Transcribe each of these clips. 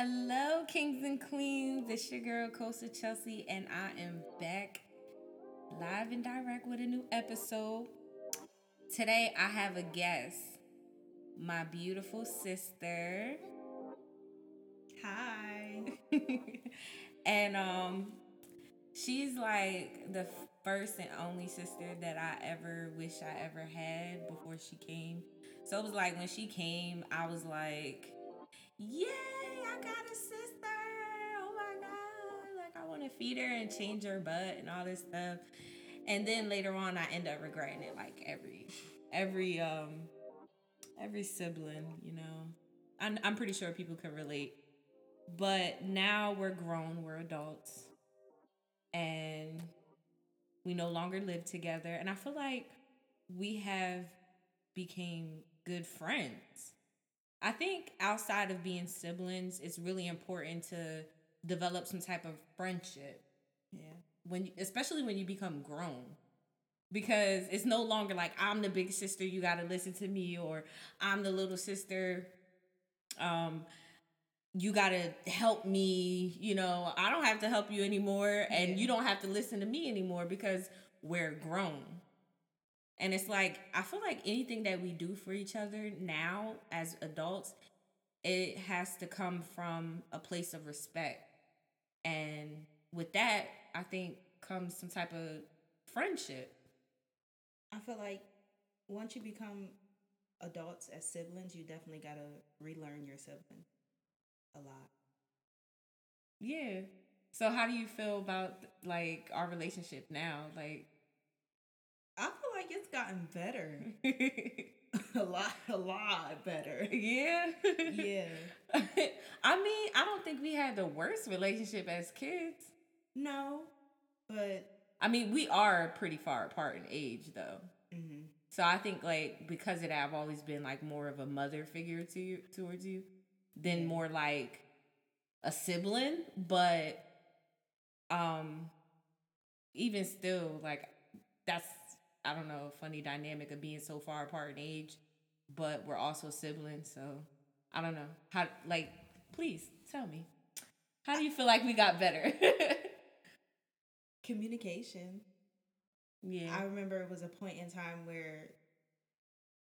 Hello, kings and queens. It's your girl, Kosa Chelsea, and I am back live and direct with a new episode. Today, I have a guest, my beautiful sister. Hi. and um, she's like the first and only sister that I ever wish I ever had before she came. So it was like when she came, I was like, Yay, feed her and change her butt and all this stuff. And then later on, I end up regretting it like every, every, um, every sibling, you know. I'm, I'm pretty sure people can relate. But now we're grown, we're adults, and we no longer live together. And I feel like we have became good friends I think outside of being siblings, it's really important to develop some type of friendship. Yeah. When especially when you become grown. Because it's no longer like I'm the big sister, you got to listen to me or I'm the little sister um you got to help me, you know, I don't have to help you anymore and yeah. you don't have to listen to me anymore because we're grown. And it's like, I feel like anything that we do for each other now as adults, it has to come from a place of respect. And with that, I think comes some type of friendship. I feel like once you become adults as siblings, you definitely got to relearn your sibling a lot. Yeah. So how do you feel about like our relationship now? Like I feel like it's gotten better. a lot, a lot better. Yeah. Yeah. I mean, I don't think we had the worst relationship as kids. No, but I mean, we are pretty far apart in age, though. Mm-hmm. So I think like because of that, I've always been like more of a mother figure to you towards you than more like a sibling. But um, even still, like that's I don't know, funny dynamic of being so far apart in age, but we're also siblings. So I don't know how. Like, please tell me, how do you feel like we got better? Communication. Yeah, I remember it was a point in time where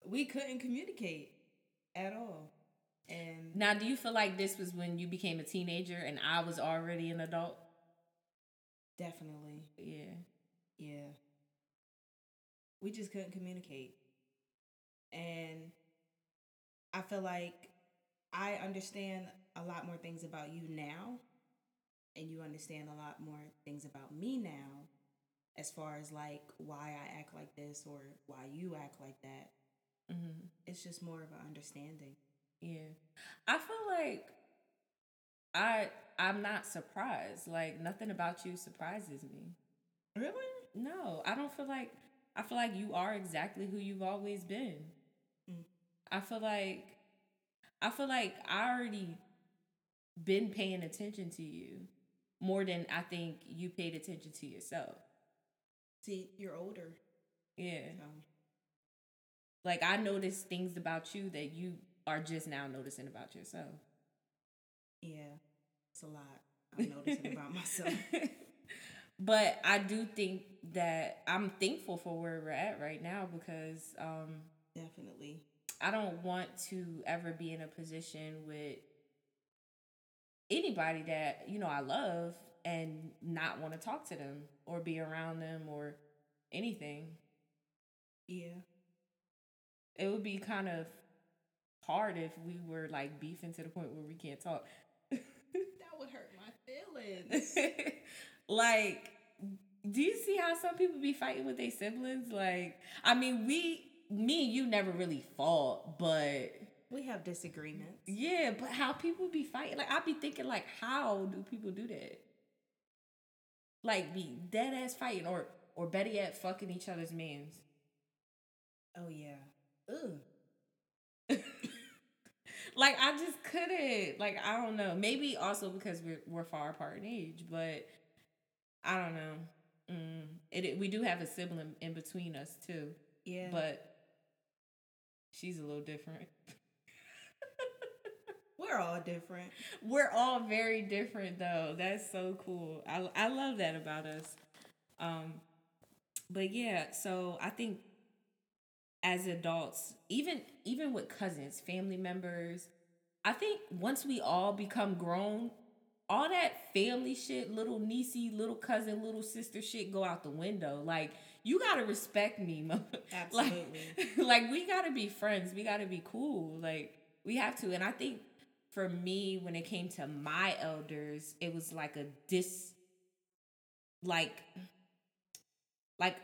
we couldn't communicate at all. And now, do you feel like this was when you became a teenager and I was already an adult? Definitely. Yeah. Yeah we just couldn't communicate. And I feel like I understand a lot more things about you now, and you understand a lot more things about me now, as far as like why I act like this or why you act like that. Mm-hmm. It's just more of an understanding. Yeah, I feel like I I'm not surprised. Like nothing about you surprises me. Really? No, I don't feel like I feel like you are exactly who you've always been. Mm. I feel like I feel like I already been paying attention to you more than I think you paid attention to yourself. See, you're older. Yeah. So. Like I noticed things about you that you are just now noticing about yourself. Yeah. It's a lot I'm noticing about myself. But I do think that I'm thankful for where we're at right now because um definitely I don't want to ever be in a position with anybody that you know I love and not want to talk to them or be around them or anything. Yeah. It would be kind of hard if we were like beefing to the point where we can't talk. that would hurt my feelings. like do you see how some people be fighting with their siblings? Like, I mean, we, me, you never really fought, but we have disagreements. Yeah, but how people be fighting? Like, I be thinking, like, how do people do that? Like, be dead ass fighting, or or better yet, fucking each other's mans. Oh yeah. Ugh. like I just couldn't. Like I don't know. Maybe also because we're we're far apart in age, but I don't know. Mm, it, it, we do have a sibling in between us too. Yeah. But she's a little different. We're we're all different. We're all very different though. That's so cool. I I love that about us. Um but yeah, so I think as adults, even even with cousins, family members, I think once we all become grown, all that family shit, little niecey, little cousin, little sister shit go out the window. Like you gotta respect me, mother. Absolutely. Like, like we gotta be friends. We gotta be cool. Like we have to. And I think for me, when it came to my elders, it was like a dis like like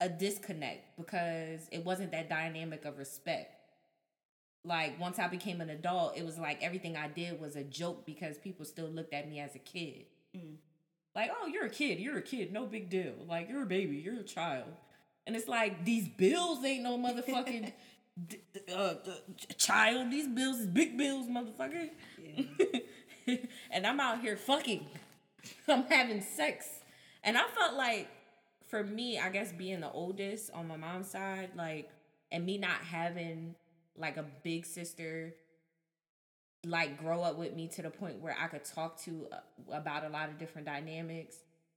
a disconnect because it wasn't that dynamic of respect. Like once I became an adult, it was like everything I did was a joke because people still looked at me as a kid. Mm. Like, oh, you're a kid, you're a kid, no big deal. Like you're a baby, you're a child. And it's like these bills ain't no motherfucking d- uh, d- child. These bills is big bills, motherfucker. Yeah. and I'm out here fucking. I'm having sex. And I felt like for me, I guess being the oldest on my mom's side, like, and me not having like a big sister like grow up with me to the point where I could talk to uh, about a lot of different dynamics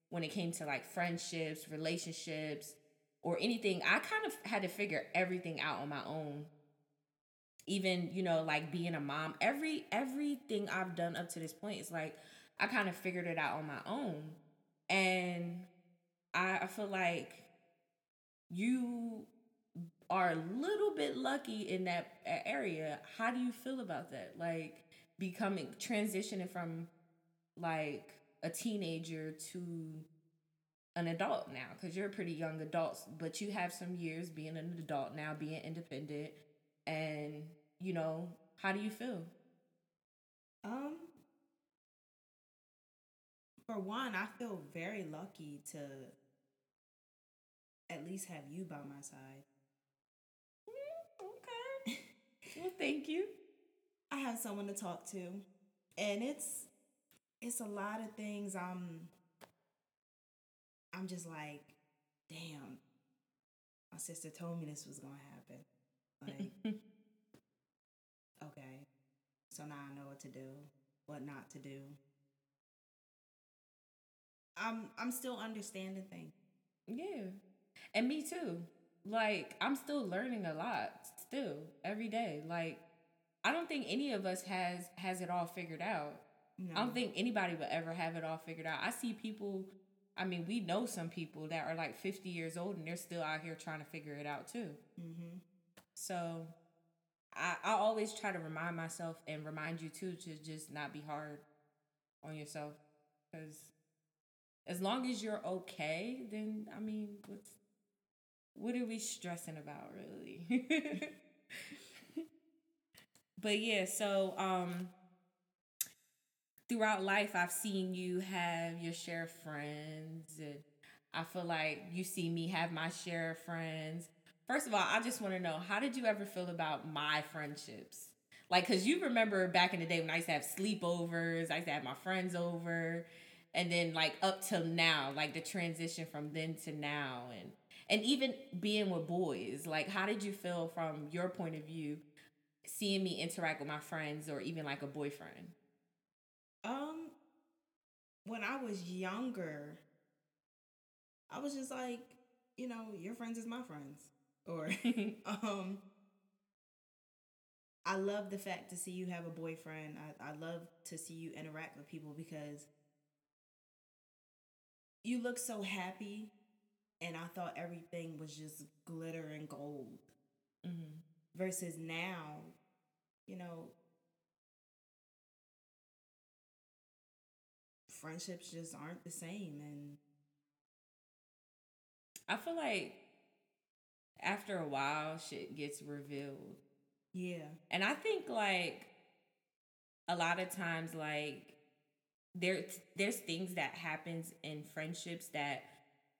when it came to like friendships, relationships, or anything. I kind of had to figure everything out on my own. Even, you know, like being a mom, every everything I've done up to this point is like I kind of figured it out on my own. And I, I feel like you are a little bit lucky in that area. How do you feel about that? Like becoming transitioning from like a teenager to an adult now because you're a pretty young adult, but you have some years being an adult now, being independent, and you know how do you feel? Um, for one, I feel very lucky to at least have you by my side. Mm, okay. Well, thank you. I have someone to talk to, and it's it's a lot of things. I'm I'm just like, damn. My sister told me this was gonna happen. Like, okay, so now I know what to do, what not to do. I'm I'm still understanding things. Yeah. And me too. Like, I'm still learning a lot still every day. Like, I don't think any of us has has it all figured out. No. I don't think anybody will ever have it all figured out. I see people I mean, we know some people that are like 50 years old and they're still out here trying to figure it out too. Mm-hmm. So I, I always try to remind myself and remind you too to just not be hard on yourself. Because as long as you're okay, then I mean, what's what are we stressing about really? but yeah, so um throughout life I've seen you have your share of friends and I feel like you see me have my share of friends. First of all, I just want to know how did you ever feel about my friendships? Like, cause you remember back in the day when I used to have sleepovers, I used to have my friends over, and then like up till now, like the transition from then to now, and and even being with boys, like how did you feel from your point of view, seeing me interact with my friends or even like a boyfriend? Um, when I was younger, I was just like, you know, your friends is my friends. Or um I love the fact to see you have a boyfriend. I, I love to see you interact with people because you look so happy and I thought everything was just glitter and gold. Mm-hmm. Versus now, you know, friendships just aren't the same and I feel like after a while shit gets revealed. yeah. And I think like a lot of times like there there's things that happens in friendships that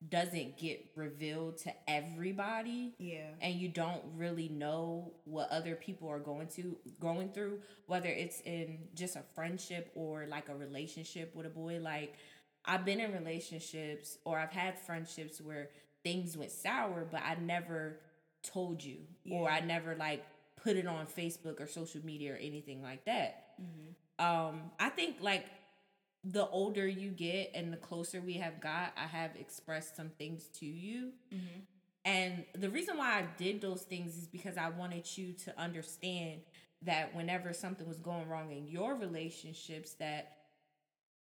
doesn't get revealed to everybody Yeah. and you don't really know what other people are going to going through whether it's in just a friendship or like a relationship with a boy like I've been in relationships or I've had friendships where things went sour but I never told you or I never like put it on Facebook or social media or anything like that. Mm-hmm. Um, I think like the older you get and the closer we have got, I have expressed some things to you. Mm-hmm. And the reason why I did those things is because I wanted you to understand that whenever something was going wrong in your relationships that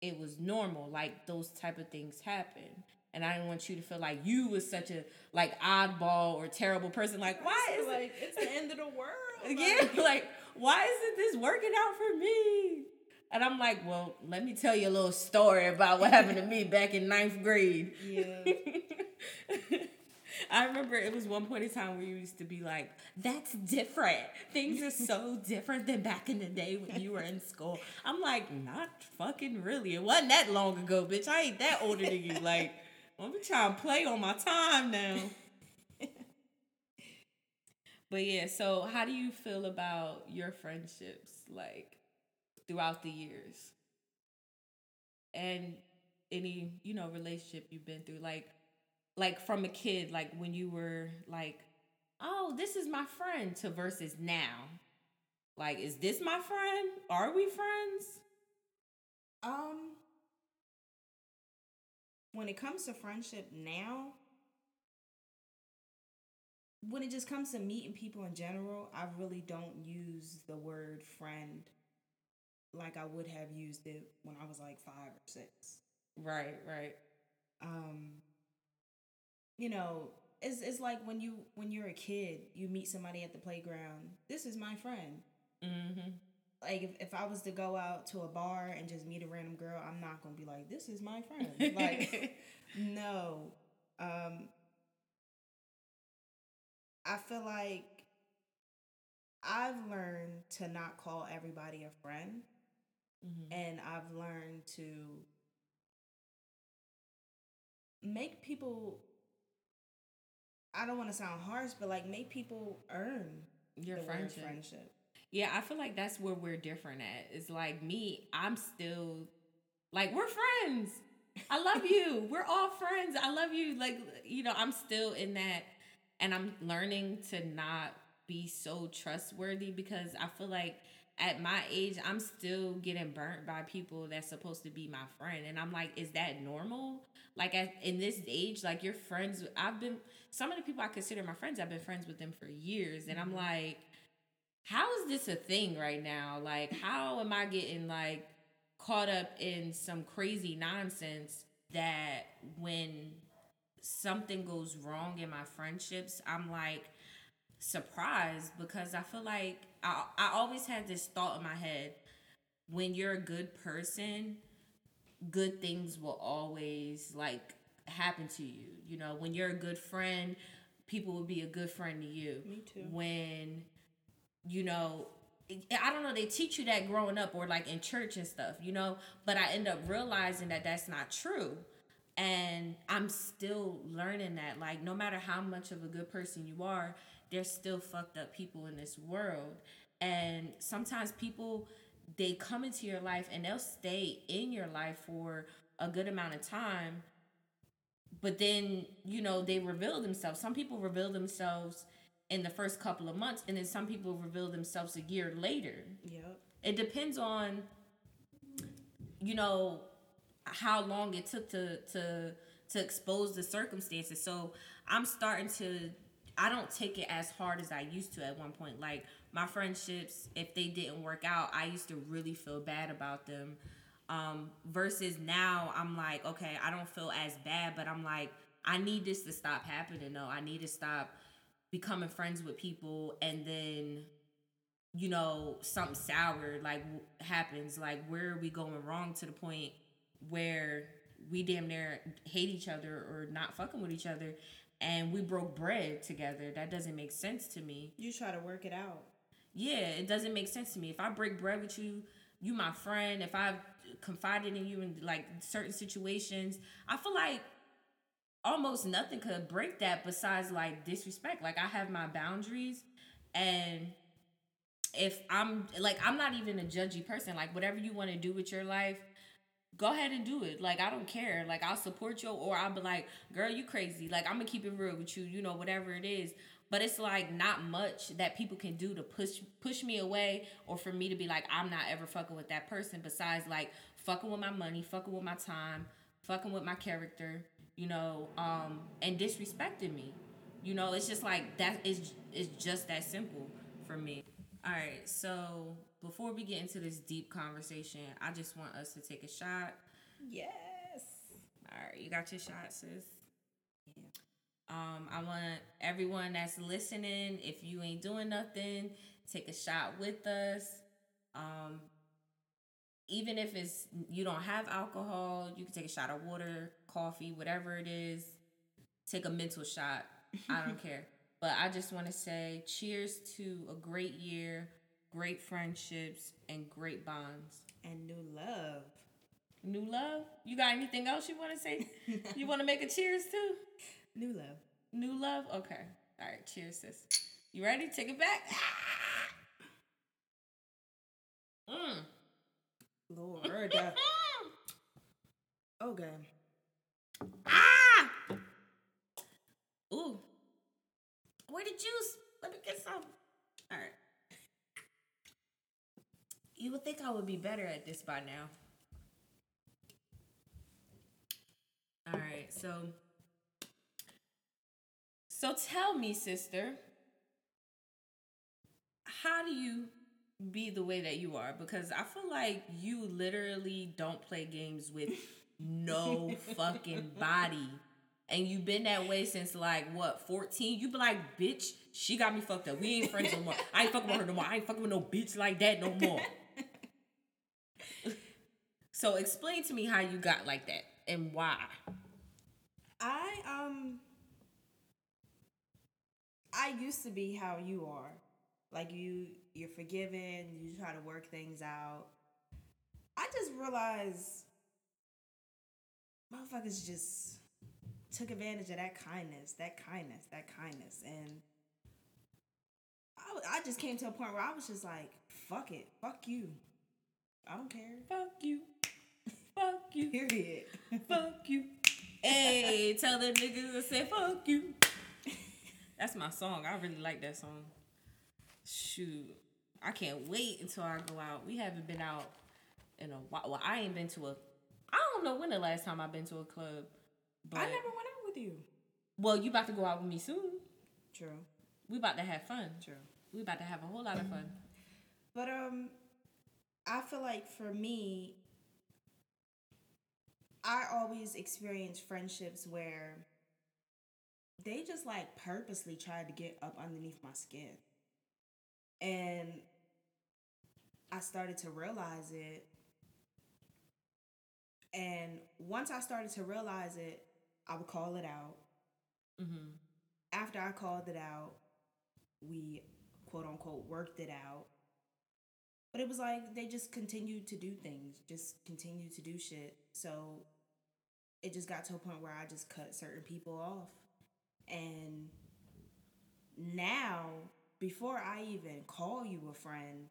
it was normal like those type of things happen and I didn't want you to feel like you was such a like oddball or terrible person. Like, why is like it, it's the end of the world? yeah, like why isn't this working out for me? And I'm like, well, let me tell you a little story about what happened to me back in ninth grade. Yeah. I remember it was one point in time where you used to be like, that's different. Things are so different than back in the day when you were in school. I'm like, not fucking really. It wasn't that long ago, bitch. I ain't that older than you. Like, I'm trying to play on my time now. but yeah, so how do you feel about your friendships like throughout the years? And any, you know, relationship you've been through like like from a kid like when you were like oh, this is my friend to versus now. Like is this my friend? Are we friends? Um when it comes to friendship now, when it just comes to meeting people in general, I really don't use the word friend like I would have used it when I was like five or six. Right, right. Um, you know, it's it's like when you when you're a kid, you meet somebody at the playground. This is my friend. Mm-hmm like if, if I was to go out to a bar and just meet a random girl, I'm not gonna be like, this is my friend. like, no. Um, I feel like I've learned to not call everybody a friend. Mm-hmm. And I've learned to make people I don't want to sound harsh, but like make people earn your friendship. friendship. Yeah, I feel like that's where we're different at. It's like me, I'm still like we're friends. I love you. we're all friends. I love you. Like, you know, I'm still in that and I'm learning to not be so trustworthy because I feel like at my age, I'm still getting burnt by people that's supposed to be my friend. And I'm like, is that normal? Like, at, in this age, like, your friends, I've been, some of the people I consider my friends, I've been friends with them for years. And I'm mm-hmm. like, how is this a thing right now? Like, how am I getting like caught up in some crazy nonsense that when something goes wrong in my friendships, I'm like surprised because I feel like I, I always had this thought in my head when you're a good person, good things will always like happen to you. You know, when you're a good friend, people will be a good friend to you. Me too. When you know, I don't know, they teach you that growing up or like in church and stuff, you know, but I end up realizing that that's not true. And I'm still learning that, like, no matter how much of a good person you are, there's still fucked up people in this world. And sometimes people, they come into your life and they'll stay in your life for a good amount of time. But then, you know, they reveal themselves. Some people reveal themselves in the first couple of months and then some people reveal themselves a year later yep it depends on you know how long it took to to to expose the circumstances so i'm starting to i don't take it as hard as i used to at one point. Like my friendships if they didn't work out i used to really feel bad about them. Um versus now i'm like okay i don't feel as bad but i'm like i need this to stop happening though. I need to stop becoming friends with people and then you know something sour like happens. Like where are we going wrong to the point where we damn near hate each other or not fucking with each other and we broke bread together. That doesn't make sense to me. You try to work it out. Yeah it doesn't make sense to me. If i break bread with you you my friend. If i've confided in you in like certain situations i feel like almost nothing could break that besides like disrespect. Like I have my boundaries and if I'm like I'm not even a judgy person. Like whatever you want to do with your life, go ahead and do it. Like I don't care. Like I'll support you or I'll be like, girl, you crazy. Like I'm gonna keep it real with you, you know, whatever it is. but it's like not much that people can do to push push me away or for me to be like I'm not ever fucking with that person besides like fucking with my money, fucking with my time, fucking with my character, you know, um, and disrespecting me. You know, it's just like that is it's just that simple for me. All right, so before we get into this deep conversation, I just want us to take a shot. Yes. All right, you got your shot, sis. Um, I want everyone that's listening, if you ain't doing nothing, take a shot with us. Um, even if it's you don't have alcohol, you can take a shot of water, coffee, whatever it is. Take a mental shot. I don't care. But I just want to say cheers to a great year, great friendships, and great bonds. And new love. New love? You got anything else you want to say? you want to make a cheers too? New love. New love? Okay. All right. Cheers, sis. You ready? Take it back. Mm. Lord. okay. Ah! Ooh. Where the juice? Let me get some. All right. You would think I would be better at this by now. All right, so so tell me, sister, how do you be the way that you are? Because I feel like you literally don't play games with no fucking body. And you've been that way since like what, 14? You be like, bitch, she got me fucked up. We ain't friends no more. I ain't fucking with her no more. I ain't fucking with no bitch like that no more. so explain to me how you got like that and why. I um I used to be how you are. Like you you're forgiving, you try to work things out. I just realized motherfuckers just took advantage of that kindness, that kindness, that kindness. And I, I just came to a point where I was just like, fuck it, fuck you. I don't care. Fuck you. Fuck you. Period. Fuck you. Hey, tell the niggas to say fuck you. That's my song. I really like that song. Shoot. I can't wait until I go out. We haven't been out in a while. Well, I ain't been to a I don't know when the last time I've been to a club. But I never went out with you. Well, you about to go out with me soon. True. We about to have fun. True. We about to have a whole lot of fun. But um I feel like for me I always experience friendships where they just like purposely tried to get up underneath my skin. And I started to realize it. And once I started to realize it, I would call it out. Mm-hmm. After I called it out, we quote unquote worked it out. But it was like they just continued to do things, just continued to do shit. So it just got to a point where I just cut certain people off. And now, before I even call you a friend,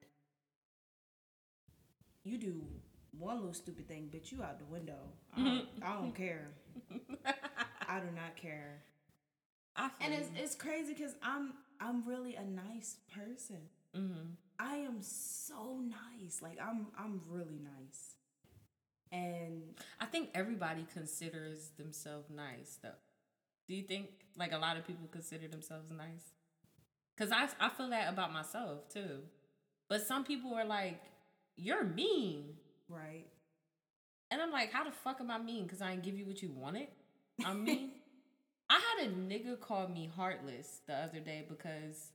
you do one little stupid thing, bitch, you out the window. I don't, I don't care. I do not care. And it's it's crazy because I'm I'm really a nice person. Mhm. I am so nice. Like I'm I'm really nice. And I think everybody considers themselves nice though. Do you think like a lot of people consider themselves nice? Cause I I feel that about myself too. But some people are like, You're mean. right. And I'm like, how the fuck am I mean? Cause I didn't give you what you wanted? I'm mean. I had a nigga call me heartless the other day because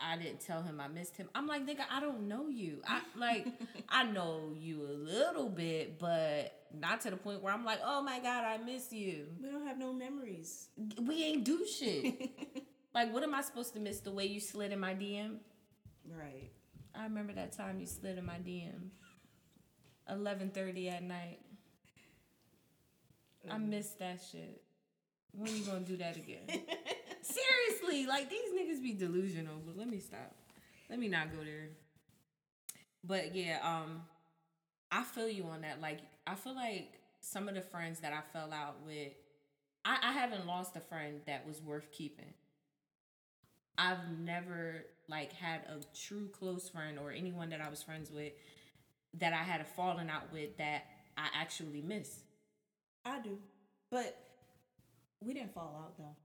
I didn't tell him I missed him. I'm like, nigga, I don't know you. I like I know you a little bit, but not to the point where I'm like, oh my god, I miss you. We don't have no memories. We ain't do shit. like, what am I supposed to miss? The way you slid in my DM? right. I remember that time you slid in my DM. 11:30 at night. I mm. missed that shit. When you gonna do that again? Seriously, like these niggas be delusional. But let me stop. Let me not go there. But yeah, um, I feel you on that. Like, I feel like some of the friends that I fell out with, I, I haven't lost a friend that was worth keeping. I've never like had a true close friend or anyone that I was friends with that I had a falling out with that I actually miss. I do, but we didn't fall out though.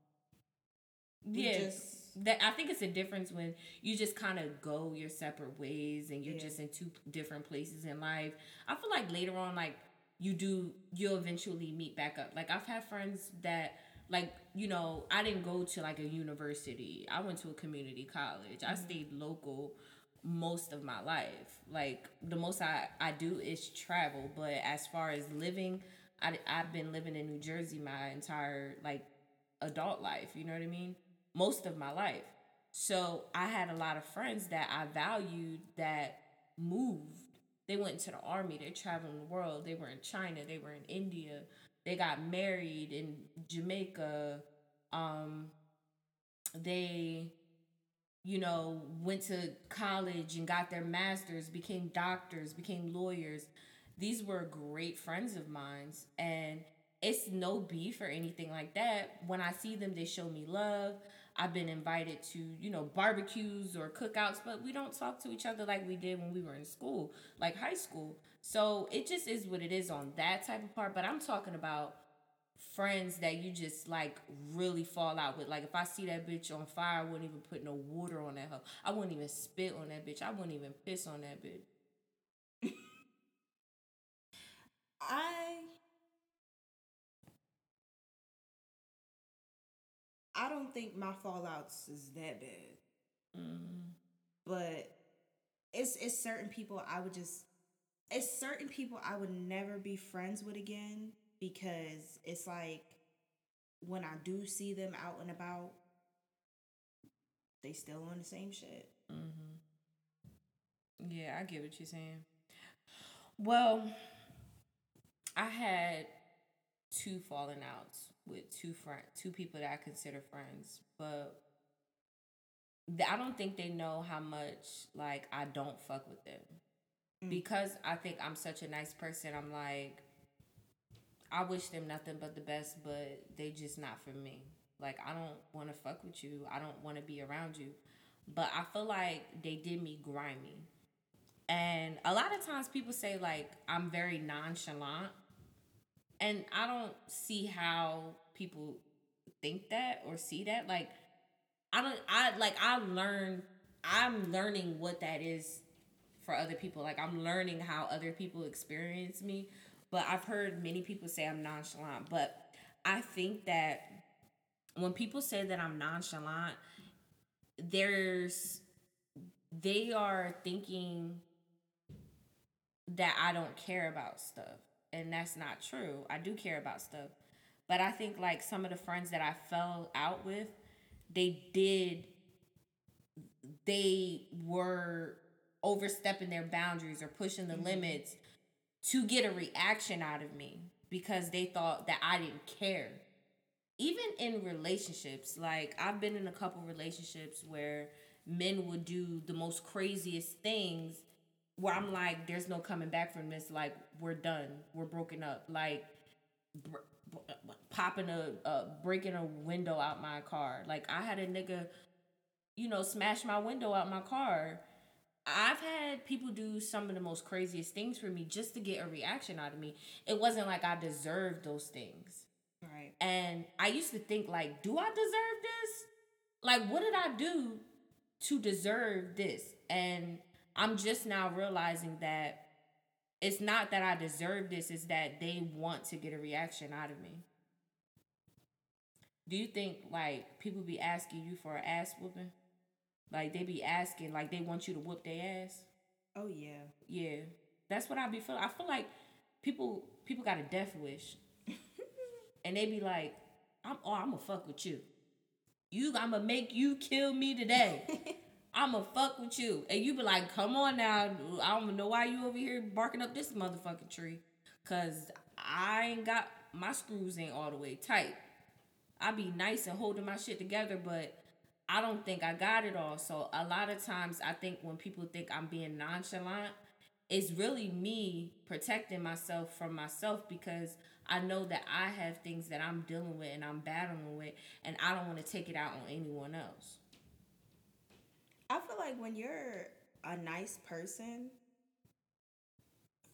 We yeah, just, that I think it's a difference when you just kind of go your separate ways and you're yeah. just in two different places in life. I feel like later on, like you do, you'll eventually meet back up. Like I've had friends that like you know i didn't go to like a university i went to a community college mm-hmm. i stayed local most of my life like the most i i do is travel but as far as living i i've been living in new jersey my entire like adult life you know what i mean most of my life so i had a lot of friends that i valued that moved they went into the army they're traveling the world they were in china they were in india they got married in Jamaica. Um, they, you know, went to college and got their masters, became doctors, became lawyers. These were great friends of mine. And it's no beef or anything like that. When I see them, they show me love. I've been invited to, you know, barbecues or cookouts, but we don't talk to each other like we did when we were in school, like high school. So it just is what it is on that type of part. But I'm talking about friends that you just like really fall out with. Like if I see that bitch on fire, I wouldn't even put no water on that hoe. I wouldn't even spit on that bitch. I wouldn't even piss on that bitch. I I don't think my fallouts is that bad. Mm-hmm. But it's it's certain people I would just it's certain people I would never be friends with again because it's like when I do see them out and about, they still on the same shit. Mm-hmm. Yeah, I get what you're saying. Well, I had two falling outs with two friend, two people that I consider friends, but I don't think they know how much like I don't fuck with them mm. because I think I'm such a nice person. I'm like, I wish them nothing but the best, but they just not for me. Like I don't want to fuck with you. I don't want to be around you. But I feel like they did me grimy. And a lot of times people say like I'm very nonchalant and I don't see how people think that or see that. Like, I don't, I like, I learn, I'm learning what that is for other people. Like, I'm learning how other people experience me. But I've heard many people say I'm nonchalant. But I think that when people say that I'm nonchalant, there's, they are thinking that I don't care about stuff and that's not true. I do care about stuff. But I think like some of the friends that I fell out with, they did they were overstepping their boundaries or pushing the mm-hmm. limits to get a reaction out of me because they thought that I didn't care. Even in relationships, like I've been in a couple relationships where men would do the most craziest things where I'm like, there's no coming back from this. Like, we're done. We're broken up. Like, br- popping a, uh, breaking a window out my car. Like, I had a nigga, you know, smash my window out my car. I've had people do some of the most craziest things for me just to get a reaction out of me. It wasn't like I deserved those things. Right. And I used to think like, do I deserve this? Like, what did I do to deserve this? And I'm just now realizing that it's not that I deserve this, it's that they want to get a reaction out of me. Do you think like people be asking you for an ass whooping? Like they be asking, like they want you to whoop their ass? Oh yeah. Yeah. That's what I be feeling. I feel like people people got a death wish. and they be like, I'm oh, I'm gonna fuck with you. You I'm gonna make you kill me today. I'ma fuck with you. And you be like, come on now. I don't know why you over here barking up this motherfucking tree. Cause I ain't got my screws ain't all the way tight. I be nice and holding my shit together, but I don't think I got it all. So a lot of times I think when people think I'm being nonchalant, it's really me protecting myself from myself because I know that I have things that I'm dealing with and I'm battling with and I don't want to take it out on anyone else. Like when you're a nice person,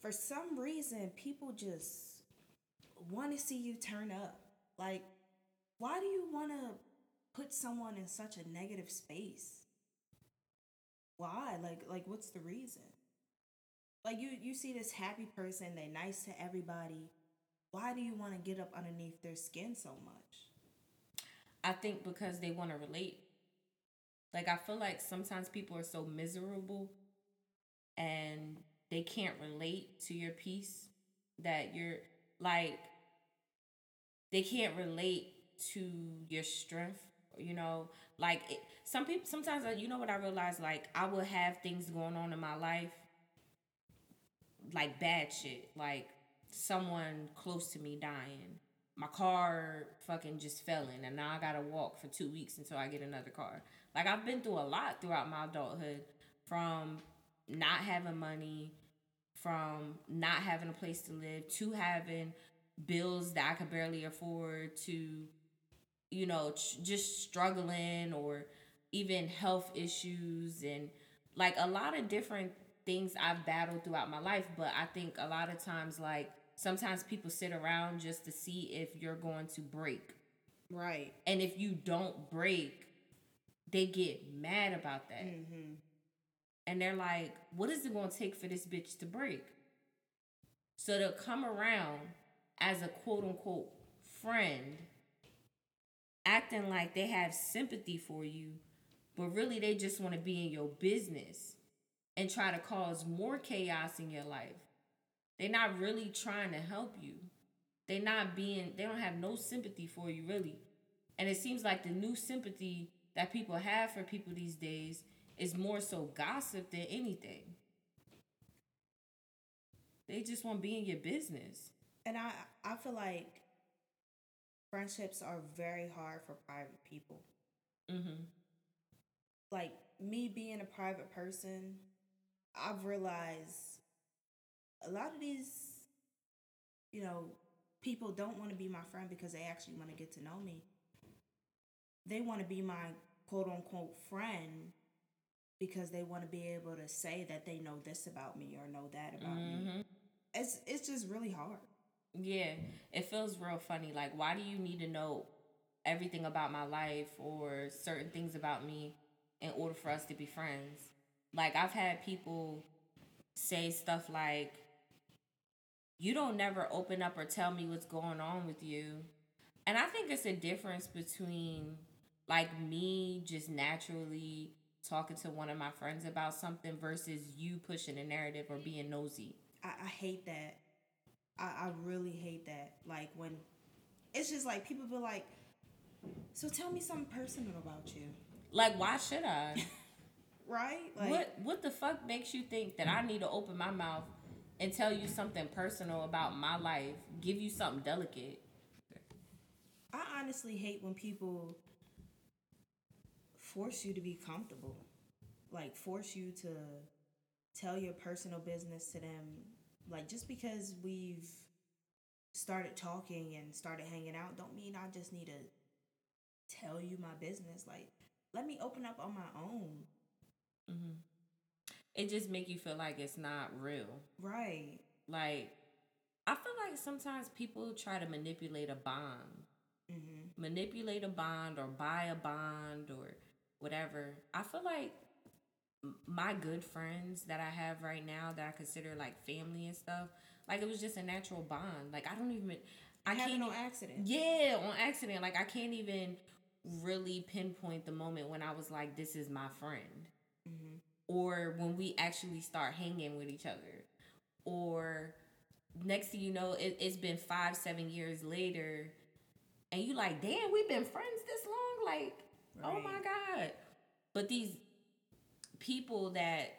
for some reason, people just want to see you turn up. Like, why do you want to put someone in such a negative space? Why? Like, like what's the reason? Like you, you see this happy person, they're nice to everybody. Why do you want to get up underneath their skin so much? I think because they want to relate. Like I feel like sometimes people are so miserable and they can't relate to your peace that you're like they can't relate to your strength you know? Like it, some people sometimes you know what i realize like i will have things going on in my life like bad shit like someone close to me dying. My car fucking just fell in and now i gotta walk for two weeks until i get another car like i've been through a lot throughout my adulthood from not having money from not having a place to live to having bills that I could barely afford to, you know, just struggling or even health issues and like a lot of different things I've battled throughout my life. But I think a lot of times, like, sometimes people sit around just to see if you're going to break. Right. And if you don't break, they get mad about that. Mm-hmm and they're like, what is it going to take for this bitch to break? So they'll come around as a quote unquote friend, acting like they have sympathy for you, but really they just want to be in your business and try to cause more chaos in your life. They're not really trying to help you. They're not being, they don't have no sympathy for you, really. And it seems like the new sympathy that people have for people these days is more so gossip than anything. They just want to be in your business. And I I feel like friendships are very hard for private people. Mm-hmm. Like me being a private person, I've realized a lot of these, you know, people don't want to be my friend because they actually want to get to know me. They want to be my quote unquote friend because they want to be able to say that they know this about me or know that about mm-hmm. me. It's it's just really hard. Yeah, it feels real funny. Like, why do you need to know everything about my life or certain things about me in order for us to be friends? Like, I've had people say stuff like, "You don't never open up or tell me what's going on with you," and I think it's a difference between like me just naturally talking to one of my friends about something versus you pushing a narrative or being nosy. I, I hate that. I, I really hate that. Like when it's just like people be like, so tell me something personal about you. Like why should I? right? Like what what the fuck makes you think that I need to open my mouth and tell you something personal about my life, give you something delicate? I honestly hate when people force you to be comfortable. Like force you to tell your personal business to them. Like just because we've started talking and started hanging out don't mean I just need to tell you my business. Like let me open up on my own. Mm-hmm. It just make you feel like it's not real. Right. Like I feel like sometimes people try to manipulate a bond. Mm-hmm. Manipulate a bond or buy a bond or whatever. I feel like my good friends that I have right now that I consider like family and stuff, like it was just a natural bond. Like I don't even I can't on accident. Yeah, on accident. Like I can't even really pinpoint the moment when I was like, "This is my friend," mm-hmm. or when we actually start hanging with each other, or next thing you know, it, it's been five, seven years later, and you like, "Damn, we've been friends this long." Like Right. Oh my God. But these people that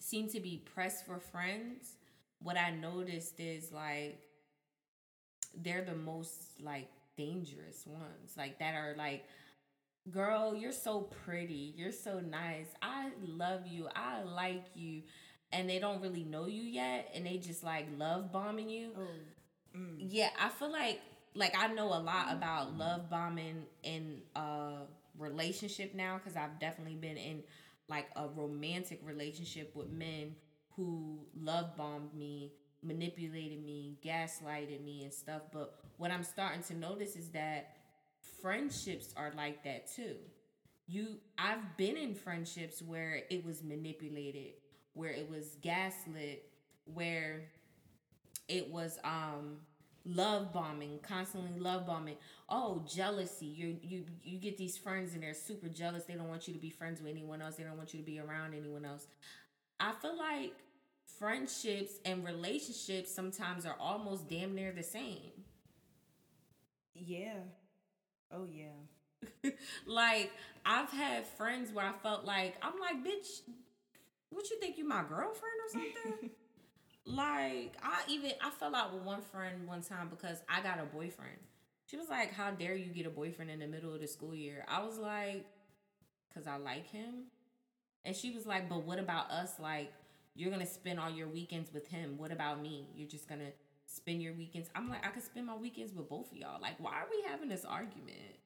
seem to be pressed for friends, what I noticed is like they're the most like dangerous ones. Like that are like girl, you're so pretty. You're so nice. I love you. I like you. And they don't really know you yet and they just like love bombing you. Oh. Mm. Yeah, I feel like like I know a lot about love bombing in uh relationship now because I've definitely been in like a romantic relationship with men who love bombed me, manipulated me, gaslighted me, and stuff. But what I'm starting to notice is that friendships are like that too. You, I've been in friendships where it was manipulated, where it was gaslit, where it was um love bombing, constantly love bombing. Oh, jealousy. You you you get these friends and they're super jealous. They don't want you to be friends with anyone else. They don't want you to be around anyone else. I feel like friendships and relationships sometimes are almost damn near the same. Yeah. Oh yeah. like I've had friends where I felt like I'm like, bitch, what you think you my girlfriend or something? Like I even I fell out with one friend one time because I got a boyfriend. She was like, "How dare you get a boyfriend in the middle of the school year?" I was like, "Cause I like him," and she was like, "But what about us? Like, you're gonna spend all your weekends with him. What about me? You're just gonna spend your weekends." I'm like, "I could spend my weekends with both of y'all. Like, why are we having this argument?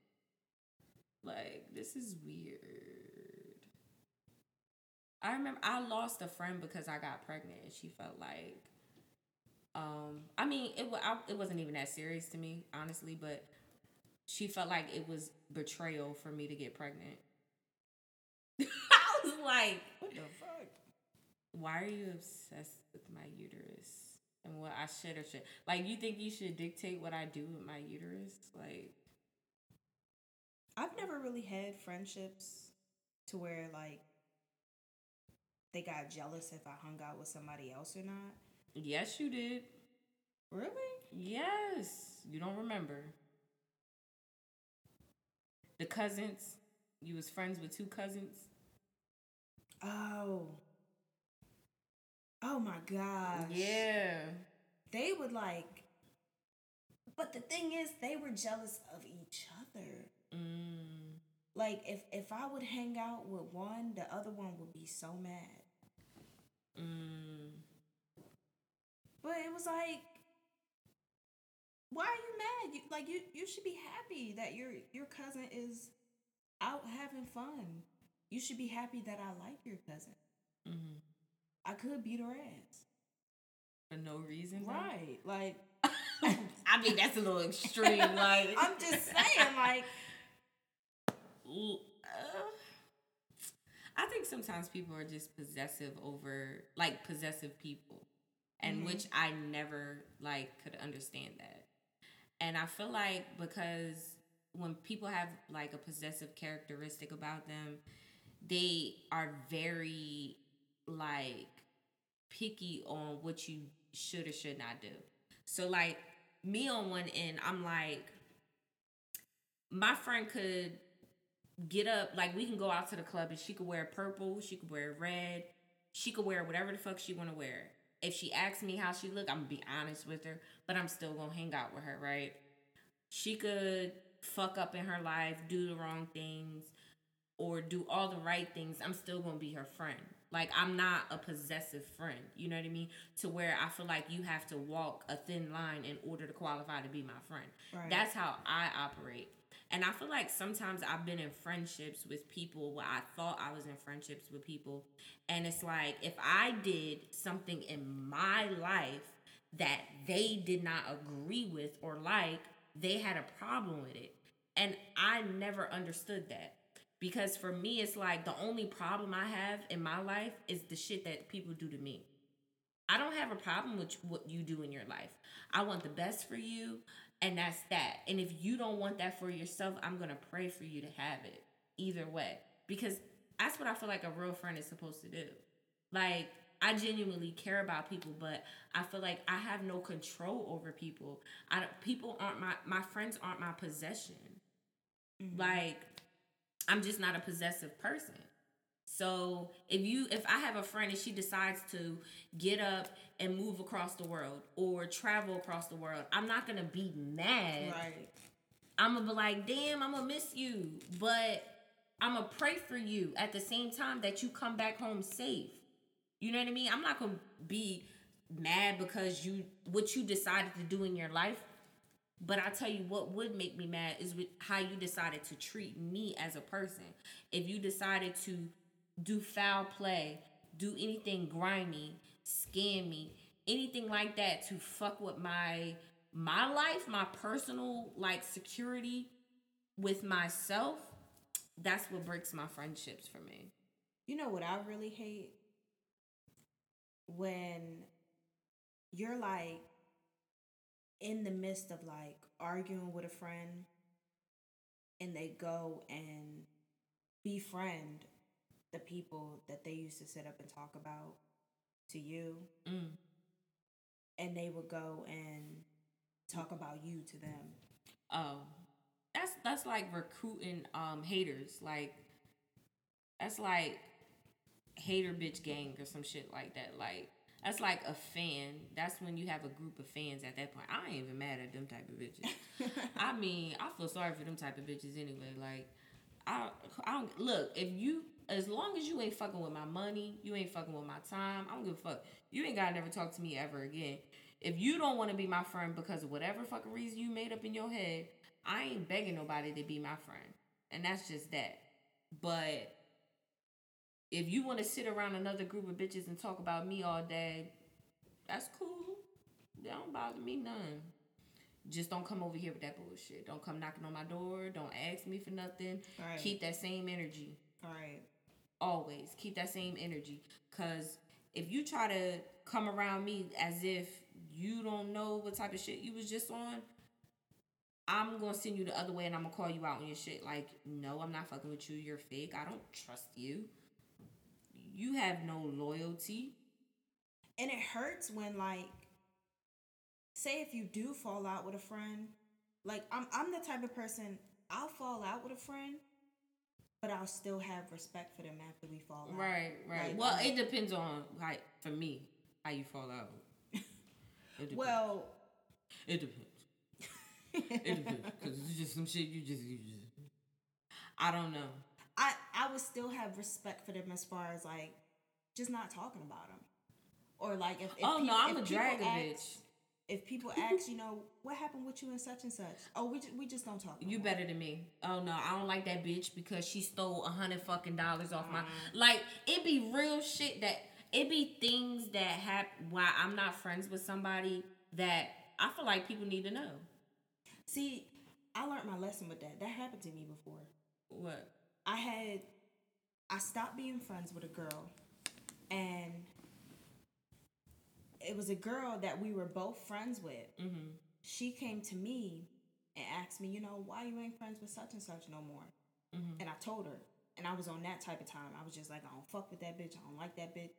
Like, this is weird." I remember I lost a friend because I got pregnant and she felt like um I mean it I, it wasn't even that serious to me honestly but she felt like it was betrayal for me to get pregnant. I was like, what the fuck? Why are you obsessed with my uterus and what I should or should like? You think you should dictate what I do with my uterus? Like, I've never really had friendships to where like they got jealous if I hung out with somebody else or not? Yes, you did. Really? Yes. You don't remember. The cousins. You was friends with two cousins. Oh. Oh my gosh. Yeah. They would like but the thing is they were jealous of each other. Mm. Like if if I would hang out with one, the other one would be so mad. Mm. But it was like, why are you mad? You, like you, you should be happy that your your cousin is out having fun. You should be happy that I like your cousin. Mm-hmm. I could beat her ass for no reason, right? Like, I mean, that's a little extreme. Like, I'm just saying, like. I think sometimes people are just possessive over like possessive people, and mm-hmm. which I never like could understand that. And I feel like because when people have like a possessive characteristic about them, they are very like picky on what you should or should not do. So like me on one end, I'm like my friend could get up, like we can go out to the club and she could wear purple, she could wear red, she could wear whatever the fuck she wanna wear. If she asks me how she look, I'm gonna be honest with her, but I'm still gonna hang out with her, right? She could fuck up in her life, do the wrong things, or do all the right things. I'm still gonna be her friend. Like I'm not a possessive friend, you know what I mean? To where I feel like you have to walk a thin line in order to qualify to be my friend. Right. That's how I operate. And I feel like sometimes I've been in friendships with people where I thought I was in friendships with people. And it's like if I did something in my life that they did not agree with or like, they had a problem with it. And I never understood that. Because for me, it's like the only problem I have in my life is the shit that people do to me. I don't have a problem with what you do in your life. I want the best for you. And that's that. And if you don't want that for yourself, I'm going to pray for you to have it either way. Because that's what I feel like a real friend is supposed to do. Like, I genuinely care about people, but I feel like I have no control over people. I people aren't my my friends aren't my possession. Mm-hmm. Like I'm just not a possessive person. So if you if I have a friend and she decides to get up and move across the world or travel across the world, I'm not gonna be mad. Right. I'm gonna be like, damn, I'm gonna miss you. But I'm gonna pray for you at the same time that you come back home safe. You know what I mean? I'm not gonna be mad because you what you decided to do in your life. But I tell you what would make me mad is with how you decided to treat me as a person. If you decided to do foul play, do anything grimy, scam me, anything like that to fuck with my my life, my personal like security with myself, that's what breaks my friendships for me. You know what I really hate? When you're like in the midst of like arguing with a friend and they go and befriend the people that they used to sit up and talk about to you Mm. and they would go and talk about you to them Oh, that's that's like recruiting um haters. Like that's like hater bitch gang or some shit like that. Like that's like a fan. That's when you have a group of fans at that point. I ain't even mad at them type of bitches. I mean, I feel sorry for them type of bitches anyway. Like I I don't look if you as long as you ain't fucking with my money, you ain't fucking with my time. I don't give a fuck. You ain't gotta never talk to me ever again. If you don't want to be my friend because of whatever fucking reason you made up in your head, I ain't begging nobody to be my friend. And that's just that. But if you want to sit around another group of bitches and talk about me all day, that's cool. That don't bother me none. Just don't come over here with that bullshit. Don't come knocking on my door. Don't ask me for nothing. Right. Keep that same energy all right always keep that same energy. Because if you try to come around me as if you don't know what type of shit you was just on i'm gonna send you the other way and i'm gonna call you out on your shit. Like no i'm not fucking with you. You're fake. I don't trust you. You have no loyalty. And it hurts when like say if you do fall out with a friend like i'm i'm the type of person i'll fall out with a friend but i'll still have respect for them after we fall out. Right right. Like, well it depends on like for me how you fall out. It well it depends. It depends because it's just some shit you just you just i don't know. I i would still have respect for them as far as like just not talking about them or like if, if oh peop- no i'm a people drag ask- bitch if people ask you know what happened with you and such and such oh we just, we just don't talk no You more." better than me. Oh no, I don't like that bitch because she stole a hundred fucking dollars off my. Like it be real shit that it be things that happen. Why I'm not friends with somebody that I feel like people need to know. see i learned my lesson with that that happened to me before What? I had I stopped being friends with a girl and it was a girl that we were both friends with. Mm-hmm. She came to me and asked me, you know, why you ain't friends with such and such no more. Mm-hmm. And I told her. And I was on that type of time. I was just like, I don't fuck with that bitch. I don't like that bitch.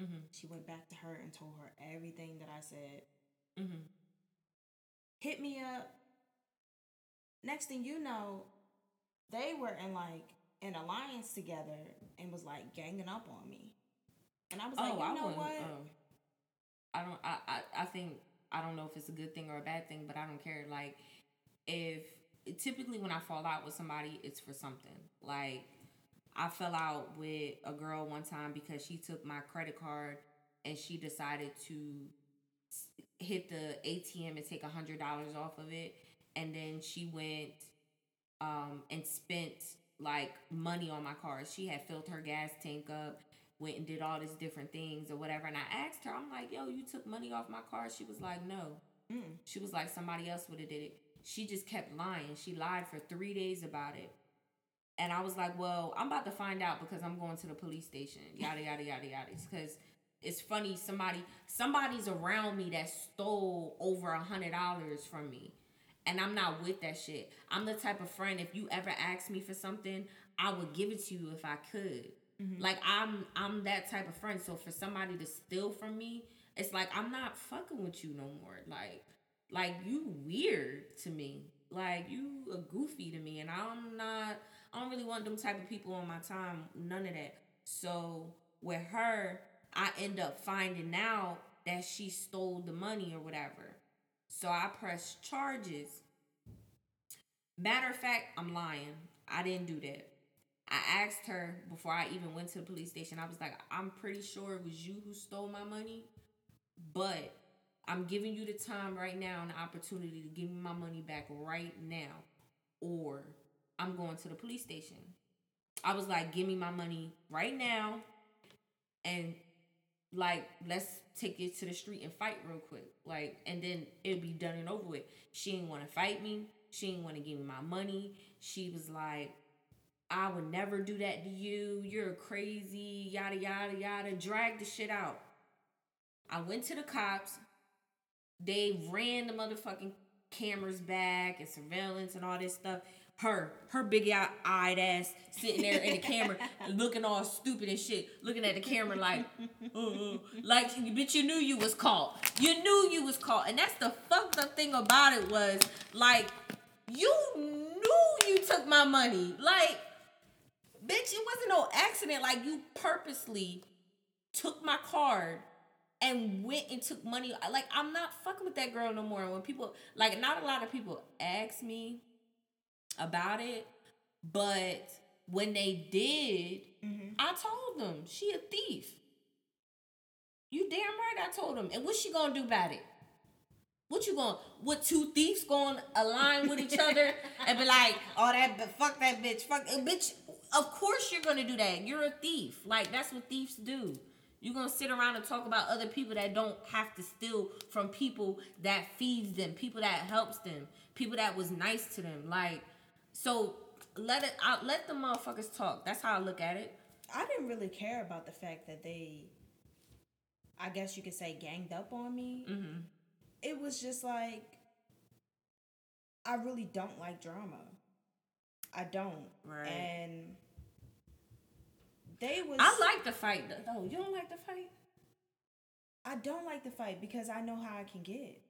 Mm-hmm. She went back to her and told her everything that I said. Mm-hmm. Hit me up. Next thing you know, they were in like an alliance together and was like ganging up on me. And I was like, oh, you I know what? oh. I don't. I, I. I think. I don't know if it's a good thing or a bad thing, but I don't care. Like, if typically when I fall out with somebody, it's for something. Like, I fell out with a girl one time because she took my credit card and she decided to hit the ATM and take a hundred dollars off of it, and then she went um, and spent like money on my car. She had filled her gas tank up, went and did all these different things or whatever. And I asked her, I'm like, yo, you took money off my car? She was like, no. Mm. She was like, somebody else would have did it. She just kept lying. She lied for three days about it. And I was like, well, I'm about to find out because I'm going to the police station. Yada yada yada yada. Because it's funny, somebody somebody's around me that stole over a hundred dollars from me. And I'm not with that shit. I'm the type of friend if you ever ask me for something, I would give it to you if I could. Mm-hmm. Like I'm I'm that type of friend. So for somebody to steal from me, it's like I'm not fucking with you no more. Like like you weird to me. Like you a goofy to me and I'm not I don't really want them type of people on my time. None of that. So with her, I end up finding out that she stole the money or whatever. So I press charges. Matter of fact, I'm lying. I didn't do that. I asked her before I even went to the police station. I was like, I'm pretty sure it was you who stole my money, but I'm giving you the time right now and the opportunity to give me my money back right now, or I'm going to the police station. I was like, give me my money right now, and like let's take it to the street and fight real quick. Like, and then it'll be done and over with. She didn't want to fight me. She didn't want to give me my money. She was like, I would never do that to you. You're crazy, yada, yada, yada. Drag the shit out. I went to the cops. They ran the motherfucking cameras back and surveillance and all this stuff. Her, her big eyed ass sitting there in the camera looking all stupid and shit, looking at the camera like, uh, like, bitch, you knew you was caught. You knew you was caught. And that's the fucked up thing about it was, like, you knew you took my money. Like, bitch, it wasn't no accident. Like, you purposely took my card and went and took money. Like I'm not fucking with that girl no more. When people like, not a lot of people ask me about it, but when they did, mm-hmm. I told them she a thief. You damn right I told them. And what she gonna do about it? What you gonna What two thieves gonna align with each other and be like, oh that fuck that bitch, fuck bitch. Of course you're gonna do that. You're a thief. Like that's what thieves do. You're gonna sit around and talk about other people that don't have to steal from people that feeds them, people that helps them, people that was nice to them. Like, so let it I, let the motherfuckers talk. That's how I look at it. I didn't really care about the fact that they, I guess you could say, ganged up on me. Mm-hmm. It was just like, I really don't like drama. I don't. Right. And they was. I like the fight though. You don't like the fight. I don't like the fight because I know how I can get.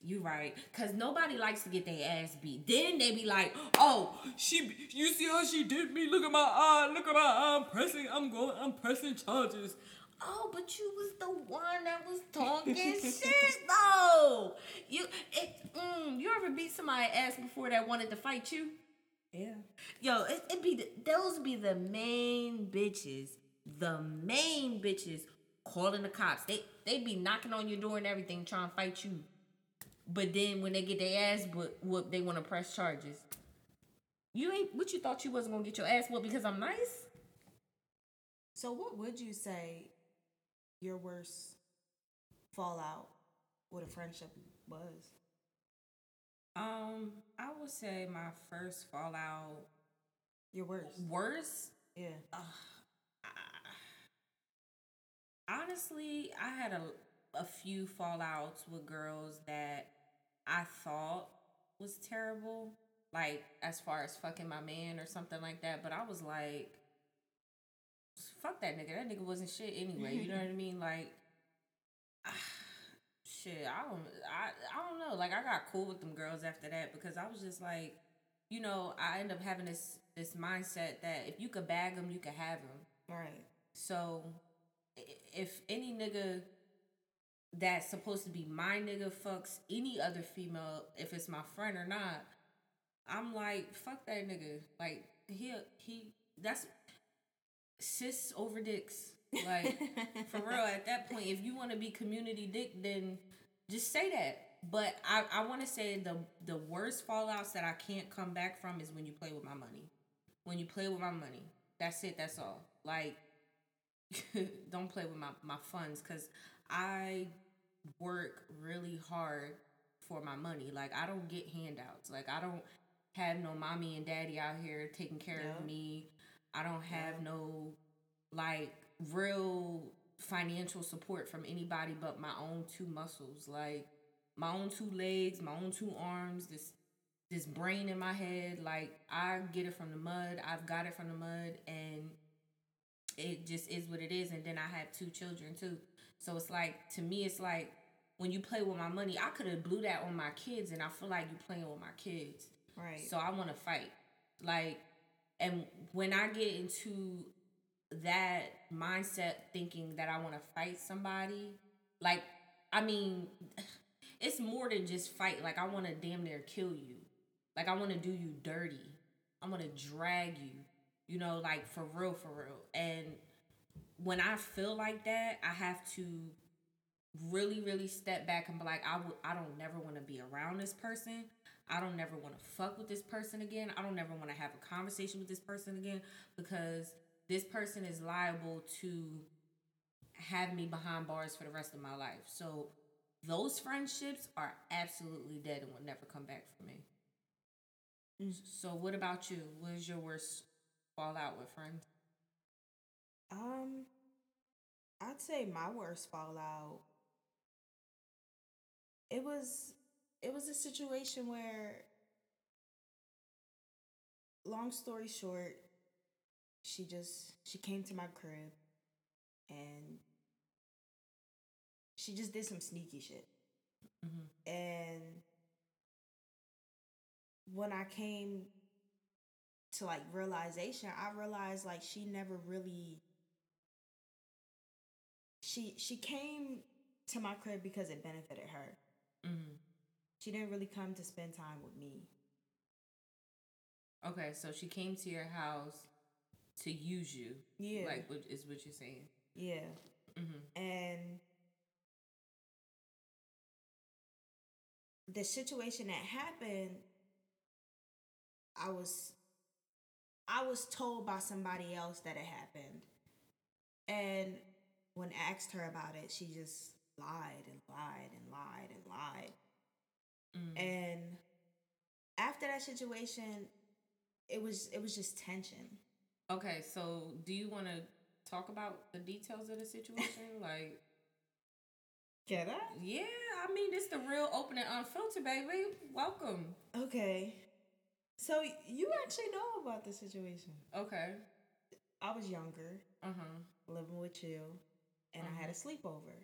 You right, cause nobody likes to get their ass beat. Then they be like, "Oh, she, you see how she did me? Look at my eye, look at my eye. I'm pressing, I'm going, I'm pressing charges." Oh, but you was the one that was talking shit though. You, it, mm, you ever beat somebody ass before that wanted to fight you? Yeah. Yo, it, it be the, those be the main bitches, the main bitches calling the cops. They they be knocking on your door and everything, trying to fight you. But then when they get their ass whooped, they want to press charges. You ain't what you thought you wasn't gonna get your ass whooped because I'm nice. So what would you say your worst fallout with a friendship was? Um, I would say my first fallout. Your worst. Worst? Yeah. Uh, I, honestly, I had a a few fallouts with girls that I thought was terrible, like as far as fucking my man or something like that. But I was like, fuck that nigga. That nigga wasn't shit anyway. You know what I mean? Like shit, I don't, I, I don't know. Like I got cool with them girls after that because I was just like, you know, I end up having this this mindset that if you could bag them, you could have them. Right. So, if any nigga that's supposed to be my nigga fucks any other female, if it's my friend or not, I'm like, fuck that nigga. Like he he that's sis over dicks. Like for real, at that point, if you want to be community dick, then just say that. But I, I want to say the the worst fallouts that I can't come back from is when you play with my money. When you play with my money, that's it. That's all. Like, don't play with my my funds because I work really hard for my money. Like I don't get handouts. Like I don't have no mommy and daddy out here taking care yeah. of me. I don't have yeah. no like real financial support from anybody but my own two muscles, like my own two legs, my own two arms, this this brain in my head. Like I get it from the mud. I've got it from the mud and it just is what it is. And then I have two children too. So it's like to me it's like when you play with my money, I could have blew that on my kids and I feel like you're playing with my kids. Right. So I wanna fight. Like and when I get into that mindset thinking that I want to fight somebody, like, I mean, it's more than just fight. Like, I want to damn near kill you. Like, I want to do you dirty. I'm going to drag you, you know, like for real, for real. And when I feel like that, I have to really, really step back and be like, I would, I don't never want to be around this person. I don't never want to fuck with this person again. I don't never want to have a conversation with this person again because this person is liable to have me behind bars for the rest of my life. So those friendships are absolutely dead and will never come back for me. Mm. So what about you? What is your worst fallout with friends? Um, I'd say my worst fallout. It was it was a situation where long story short, she just she came to my crib and she just did some sneaky shit. Mm-hmm. And when I came to like realization, I realized like she never really she she came to my crib because it benefited her. Mm-hmm. She didn't really come to spend time with me. Okay, so she came to your house to use you. Yeah, like what is what you're saying? Yeah, mm-hmm. and the situation that happened, I was I was told by somebody else that it happened. And when asked her about it, she just lied and lied and lied and lied. Mm. And after that situation, it was it was just tension. Okay, so do you want to talk about the details of the situation? like, get I? Yeah, I mean, it's the real open and unfiltered, baby. Welcome. Okay. So you actually know about the situation. Okay. I was younger. Uh-huh. Living with you. And uh-huh. I had a uh-huh. sleepover.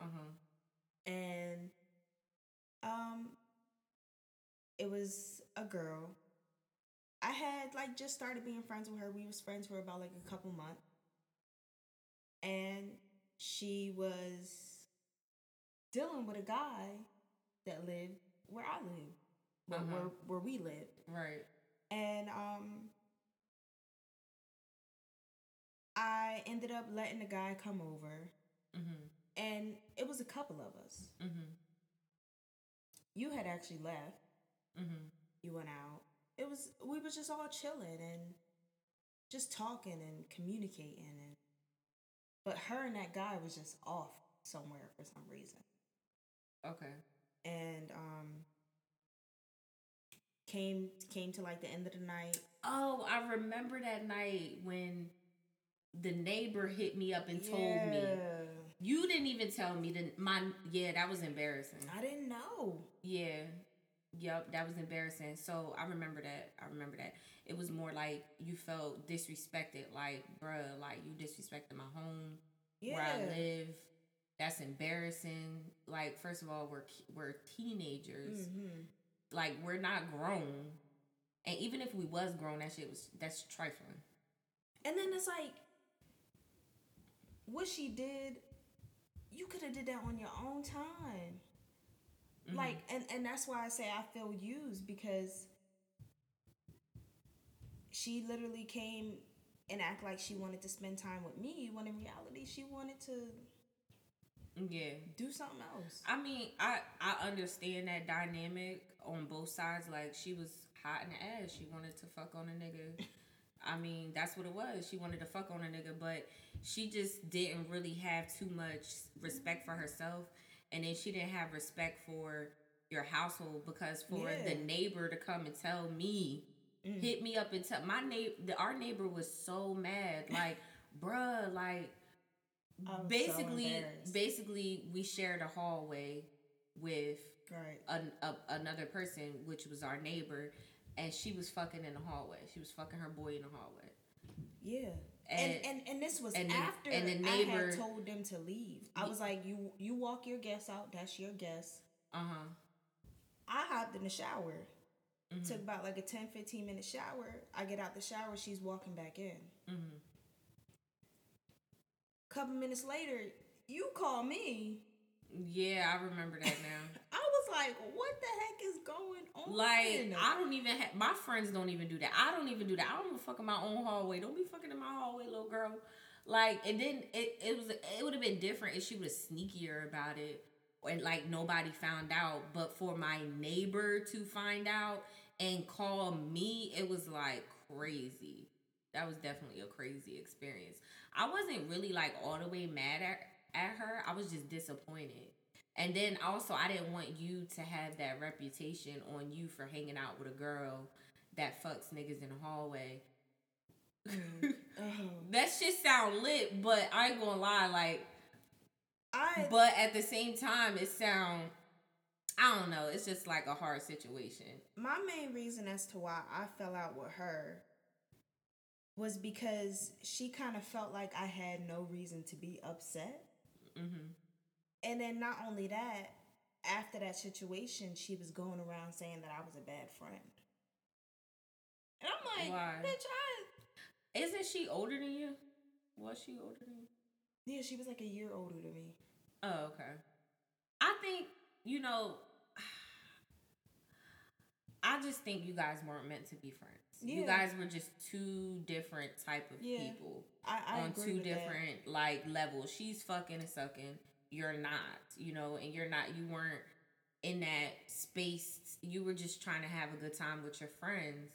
Uh-huh. And um it was a girl. I had like just started being friends with her. We was friends for about like a couple months. And she was dealing with a guy that lived where I live where, uh-huh. where, where we live. Right. And um I ended up letting the guy come over. Mm-hmm. And it was a couple of us. Mm-hmm. You had actually left. Mm-hmm. You went out. It was we was just all chilling and just talking and communicating and but her and that guy was just off somewhere for some reason. Okay. And um came came to like the end of the night. Oh, I remember that night when the neighbor hit me up and yeah. told me. You didn't even tell me that my yeah, that was embarrassing. I didn't know. Yeah. Yep, that was embarrassing. So I remember that. I remember that. It was more like you felt disrespected, like, bruh, like you disrespected my home, yeah. where I live. That's embarrassing. Like, first of all, we're we're teenagers. Mm-hmm. Like we're not grown. And even if we was grown, that shit was that's trifling. And then it's like what she did, you could have did that on your own time. Mm-hmm. Like and and that's why I say I feel used because she literally came and act like she wanted to spend time with me when in reality she wanted to yeah. do something else. I mean i i understand that dynamic on both sides. Like she was hot in the ass. She wanted to fuck on a nigga. I mean that's what it was. She wanted to fuck on a nigga but she just didn't really have too much respect for herself and then she didn't have respect for your household because for yeah. the neighbor to come and tell me mm. hit me up and tell my neighbor our neighbor was so mad like bruh like basically so basically we shared a hallway with right. an, a, another person which was our neighbor and she was fucking in the hallway she was fucking her boy in the hallway yeah and and, and, and this was and after the, and the neighbor, I had told them to leave. I was like, "You you walk your guests out. That's your guest." Uh huh. I hopped in the shower. Mm-hmm. Took about like a 10, 15 minute shower. I get out the shower. She's walking back in. Mm-hmm. Couple minutes later, you call me. Yeah, I remember that now. I was like, what the heck is going on? Like, I don't even have my friends don't even do that. I don't even do that. I don't even fuck in my own hallway. Don't be fucking in my hallway, little girl. Like, and then it, it was it would have been different if she was sneakier about it. and like nobody found out. But for my neighbor to find out and call me, it was like crazy. That was definitely a crazy experience. I wasn't really like all the way mad at, at her. I was just disappointed. And then also, I didn't want you to have that reputation on you for hanging out with a girl that fucks niggas in the hallway. Mm. Oh. that shit sound lit, but I ain't gonna lie, like, I but at the same time, it sound, I don't know, it's just like a hard situation. my main reason as to why I fell out with her was because she kind of felt like I had no reason to be upset. Mm-hmm. And then not only that, after that situation, she was going around saying that I was a bad friend. And I'm like, Why? bitch, I Isn't she older than you? Was she older than you? yeah, she was like a year older than me. Oh, okay. I think, you know, I just think you guys weren't meant to be friends. You guys were just two different type of Yeah. people I, I on two with that. different like levels. She's fucking and sucking. You're not, you know, and you're not you weren't in that space. You were just trying to have a good time with your friends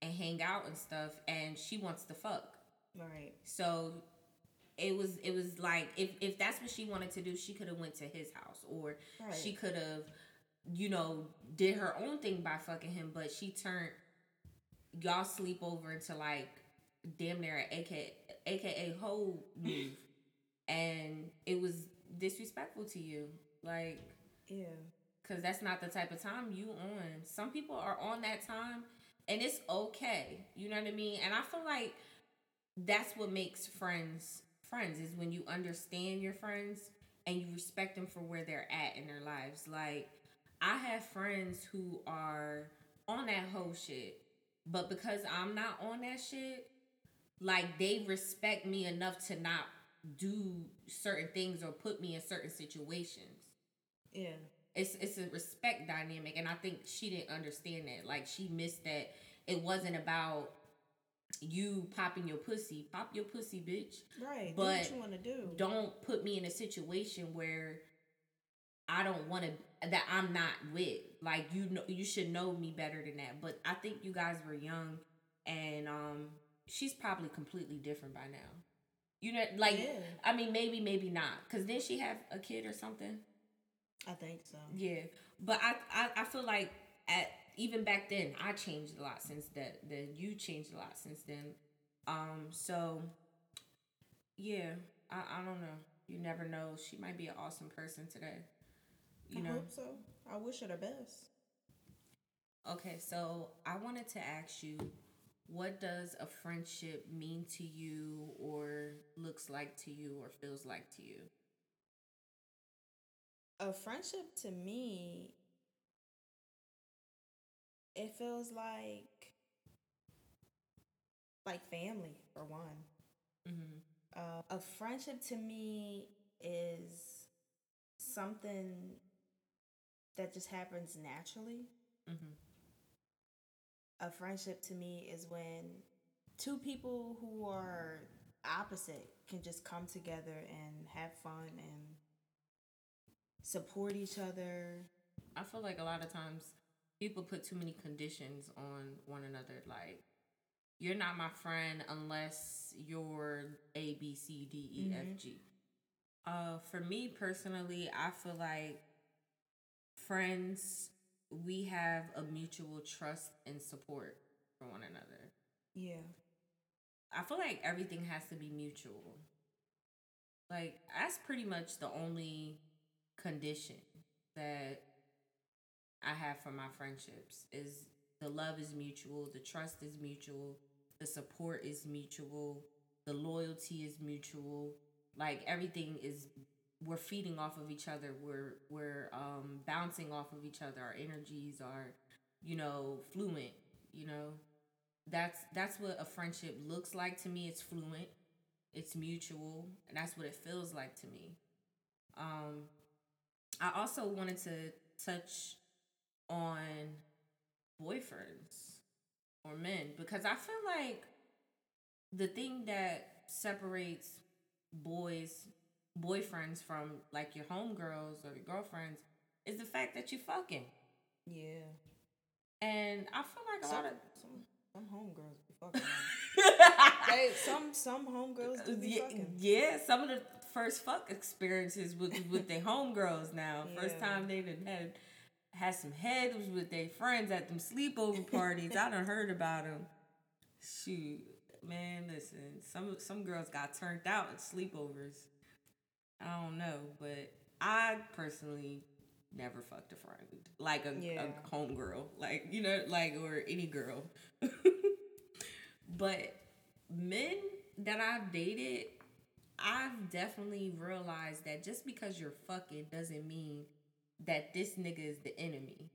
and hang out and stuff and she wants to fuck. Right. So it was it was like if if that's what she wanted to do, she could have went to his house or Right. she could have you know did her own thing by fucking him, but she turned y'all sleep over into like damn near an aka aka whole move, and it was disrespectful to you, like Yeah. because that's not the type of time you on. Some people are on that time, and it's okay. You know what I mean? And I feel like that's what makes friends friends is when you understand your friends and you respect them for where they're at in their lives. Like I have friends who are on that whole shit, but because I'm not on that shit, like they respect me enough to not do certain things or put me in certain situations Yeah. it's it's a respect dynamic and i think she didn't understand that like she missed that it wasn't about you popping your pussy pop your pussy bitch Right. But do what you want to do. don't put me in a situation where i don't want to that i'm not with like you know you should know me better than that but i think you guys were young and um she's probably completely different by now you know like Yeah. i mean maybe maybe not because then she have a kid or something I think so. yeah, but I, I I feel like at even back then I changed a lot since that. Then you changed a lot since then. Um, so yeah, I I don't know. You never know. She might be an awesome person today. You I know. hope so. I wish her the best. Okay, so I wanted to ask you, what does a friendship mean to you, or looks like to you, or feels like to you? A friendship to me, it feels like like family for one. Mm-hmm. Uh, a friendship to me is something that just happens naturally. Mm-hmm. A friendship to me is when two people who are opposite can just come together and have fun and support each other. I feel like a lot of times people put too many conditions on one another. Like, you're not my friend unless you're A, B, C, D, E, F, Mhm. G. Uh, for me personally, I feel like friends, we have a mutual trust and support for one another. Yeah. I feel like everything has to be mutual. Like that's pretty much the only condition that I have for my friendships is the love is mutual, the trust is mutual, the support is mutual, the loyalty is mutual. Like everything is we're feeding off of each other. We're we're um bouncing off of each other. Our energies are, you know, fluent, you know? That's that's what a friendship looks like to me. It's fluent. It's mutual. And that's what it feels like to me. Um i also wanted to touch on boyfriends or men because i feel like the thing that separates boys boyfriends from like your homegirls or your girlfriends is the fact that you fucking. Yeah. And I feel like a Some, lot of some, some homegirls be fucking. they, some some homegirls do be yeah, fucking. yeah, some of the first fuck experiences with with their homegirls now. First time they done had had some heads with their friends at them sleepover parties. I done heard about them. Shoot, man, listen, some some girls got turned out at sleepovers. I don't know, but I personally never fucked a friend like a, Yeah. a homegirl, like you know, like or any girl. but men that I've dated, I've definitely realized that just because you're fucking doesn't mean that this nigga is the enemy.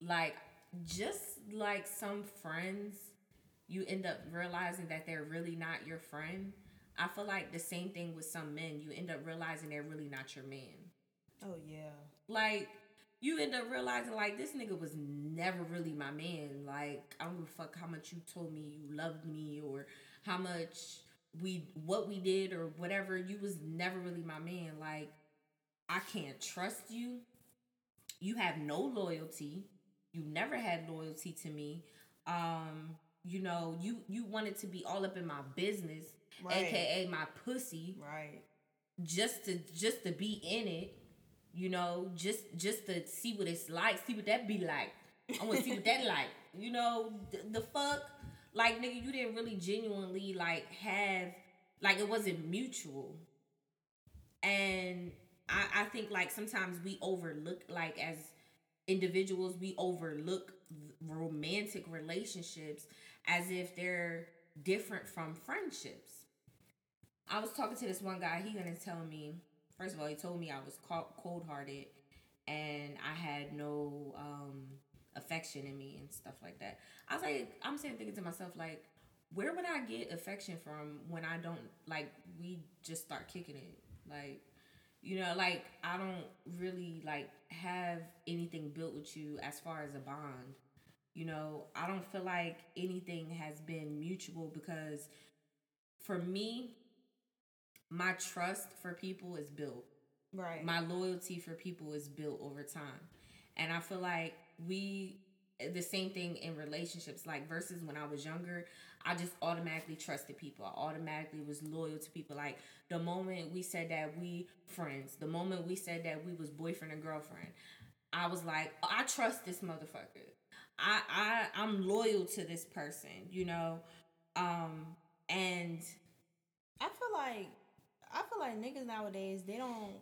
Like, just like some friends, you end up realizing that they're really not your friend. I feel like the same thing with some men. You end up realizing they're really not your man. Oh yeah. Like, you end up realizing like this nigga was never really my man. Like, I don't give a fuck how much you told me you loved me or how much we what we did or whatever. You was never really my man. Like, I can't trust you. You have no loyalty. You never had loyalty to me. Um, you know, you you wanted to be all up in my business, Right. aka my pussy Right. just to just to be in it, you know, just just to see what it's like, see what that be like. I want to see what that like. You know, the, the fuck, like nigga, you didn't really genuinely like have like it wasn't mutual. And I I think like sometimes we overlook like as individuals we overlook romantic relationships as if they're different from friendships. I was talking to this one guy. He gonna tell me. First of all, he told me I was cold hearted, and I had no um, affection in me and stuff like that. I was like, I'm sitting thinking to myself like, where would I get affection from when I don't like we just start kicking it like. You know, like I don't really like have anything built with you as far as a bond. You know, I don't feel like anything has been mutual because for me, my trust for people is built. Right. My loyalty for people is built over time. And I feel like we the same thing in relationships like versus when I was younger, I just automatically trusted people. I automatically was loyal to people like the moment we said that we friends, the moment we said that we was boyfriend and girlfriend, I was like, I trust this motherfucker. I I I'm loyal to this person, you know. Um and I feel like I feel like niggas nowadays they don't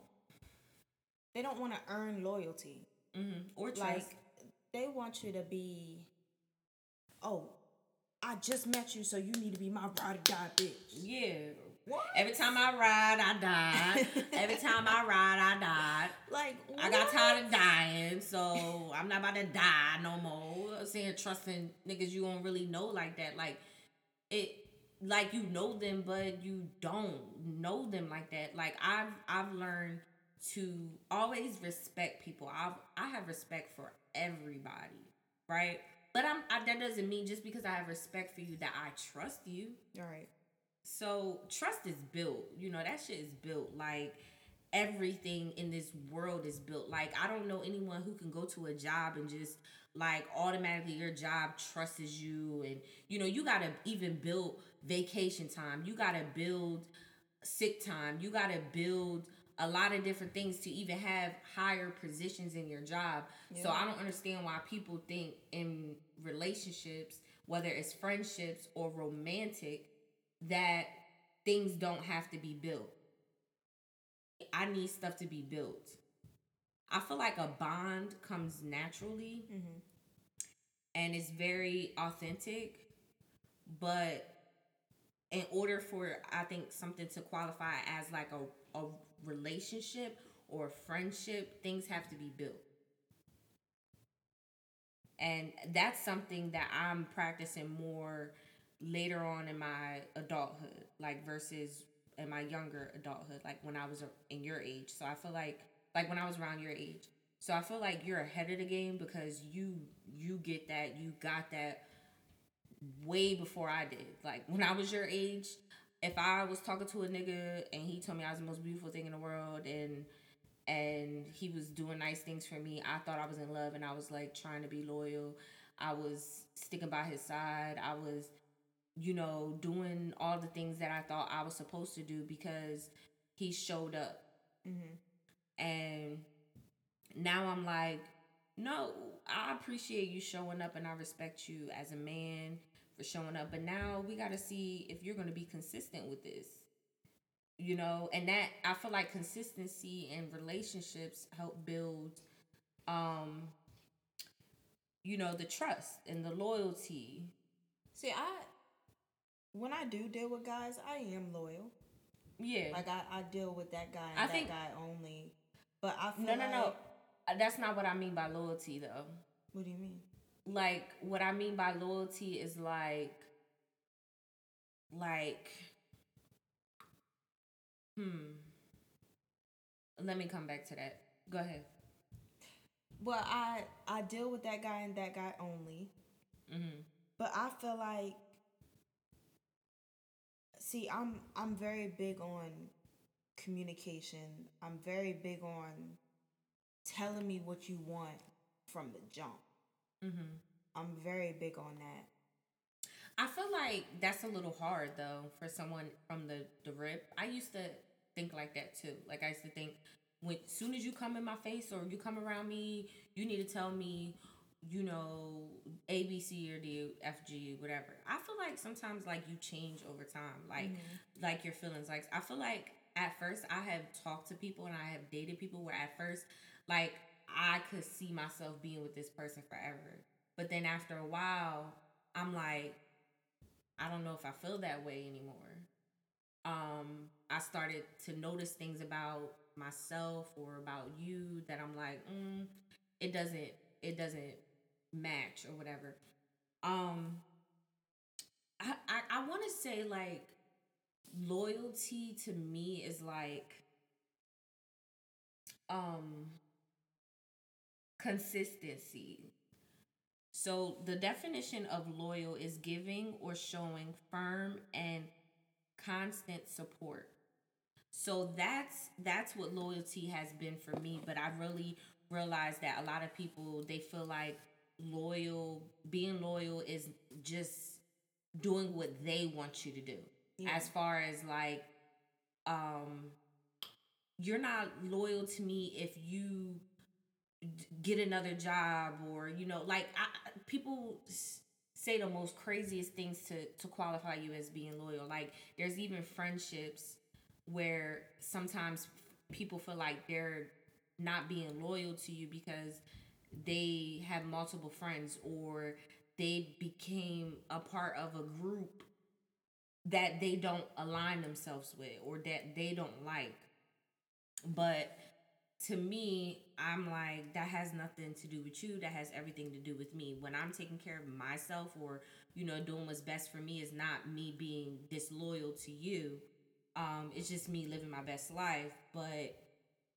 they don't want to earn loyalty. mhm, or trust. Like they want you to be oh, I just met you so you need to be my ride or die bitch. yeah. What? Every time I ride, I die. Every time I ride, I die. Like I got tired of dying, so I'm not about to die no more. Saying trusting niggas you don't really know like that. Like it like you know them but you don't know them like that. Like I've I've learned to always respect people. I've I have respect for everybody, right? But I'm I, that doesn't mean just because I have respect for you that I trust you. All right. So trust is built. You know, that shit is built. Like everything in this world is built. Like I don't know anyone who can go to a job and just like automatically your job trusts you and you know, you gotta even build vacation time. You gotta build sick time. You gotta build a lot of different things to even have higher positions in your job. So I don't understand why people think in relationships, whether it's friendships or romantic, that things don't have to be built. I need stuff to be built. I feel like a bond comes naturally Mm-hmm. and it's very authentic, but in order for I think something to qualify as like a, a relationship or friendship, things have to be built. And that's something that I'm practicing more later on in my adulthood, like versus in my younger adulthood, like when I was in your age. So I feel like like when I was around your age. So I feel like you're ahead of the game because you you get that, you got that way before I did. Like when I was your age, if I was talking to a nigga and he told me I was the most beautiful thing in the world and and he was doing nice things for me, I thought I was in love and I was like trying to be loyal. I was sticking by his side. I was, you know, doing all the things that I thought I was supposed to do because he showed up. Mm-hmm. And now I'm like, no, I appreciate you showing up and I respect you as a man for showing up. But now we got to see if you're going to be consistent with this. You know, and that I feel like consistency and relationships help build um you know, the trust and the loyalty. See, I when I do deal with guys, I am loyal. Yeah. Like I, I deal with that guy and I that think, guy only. But I feel No, no, like, no. That's not what I mean by loyalty though. What do you mean? Like what I mean by loyalty is like like hmm. Let me come back to that. Go ahead. Well, I I deal with that guy and that guy only. Mm-hmm. But I feel like, see, I'm I'm very big on communication. I'm very big on telling me what you want from the jump. Mm-hmm. I'm very big on that. I feel like that's a little hard though for someone from the the rip. I used to think like that too. Like I used to think when soon as you come in my face or you come around me, you need to tell me, you know, A, B, C, or D, F, G, whatever. I feel like sometimes like you change over time, like mm-hmm. like your feelings. Like I feel like at first I have talked to people and I have dated people where at first like I could see myself being with this person forever, but then after a while, I'm like, I don't know if I feel that way anymore. Um, I started to notice things about myself or about you that I'm like, mm, it doesn't it doesn't match or whatever. Um I I, I wanna say like loyalty to me is like um consistency. So the definition of loyal is giving or showing firm and constant support. So that's that's what loyalty has been for me, but I really realized that a lot of people they feel like loyal being loyal is just doing what they want you to do. Yeah. As far as like um you're not loyal to me if you get another job or you know like I, people say the most craziest things to to qualify you as being loyal like there's even friendships where sometimes people feel like they're not being loyal to you because they have multiple friends or they became a part of a group that they don't align themselves with or that they don't like. But to me, I'm like, that has nothing to do with you. That has everything to do with me. When I'm taking care of myself or, you know, doing what's best for me is not me being disloyal to you. Um, it's just me living my best life. But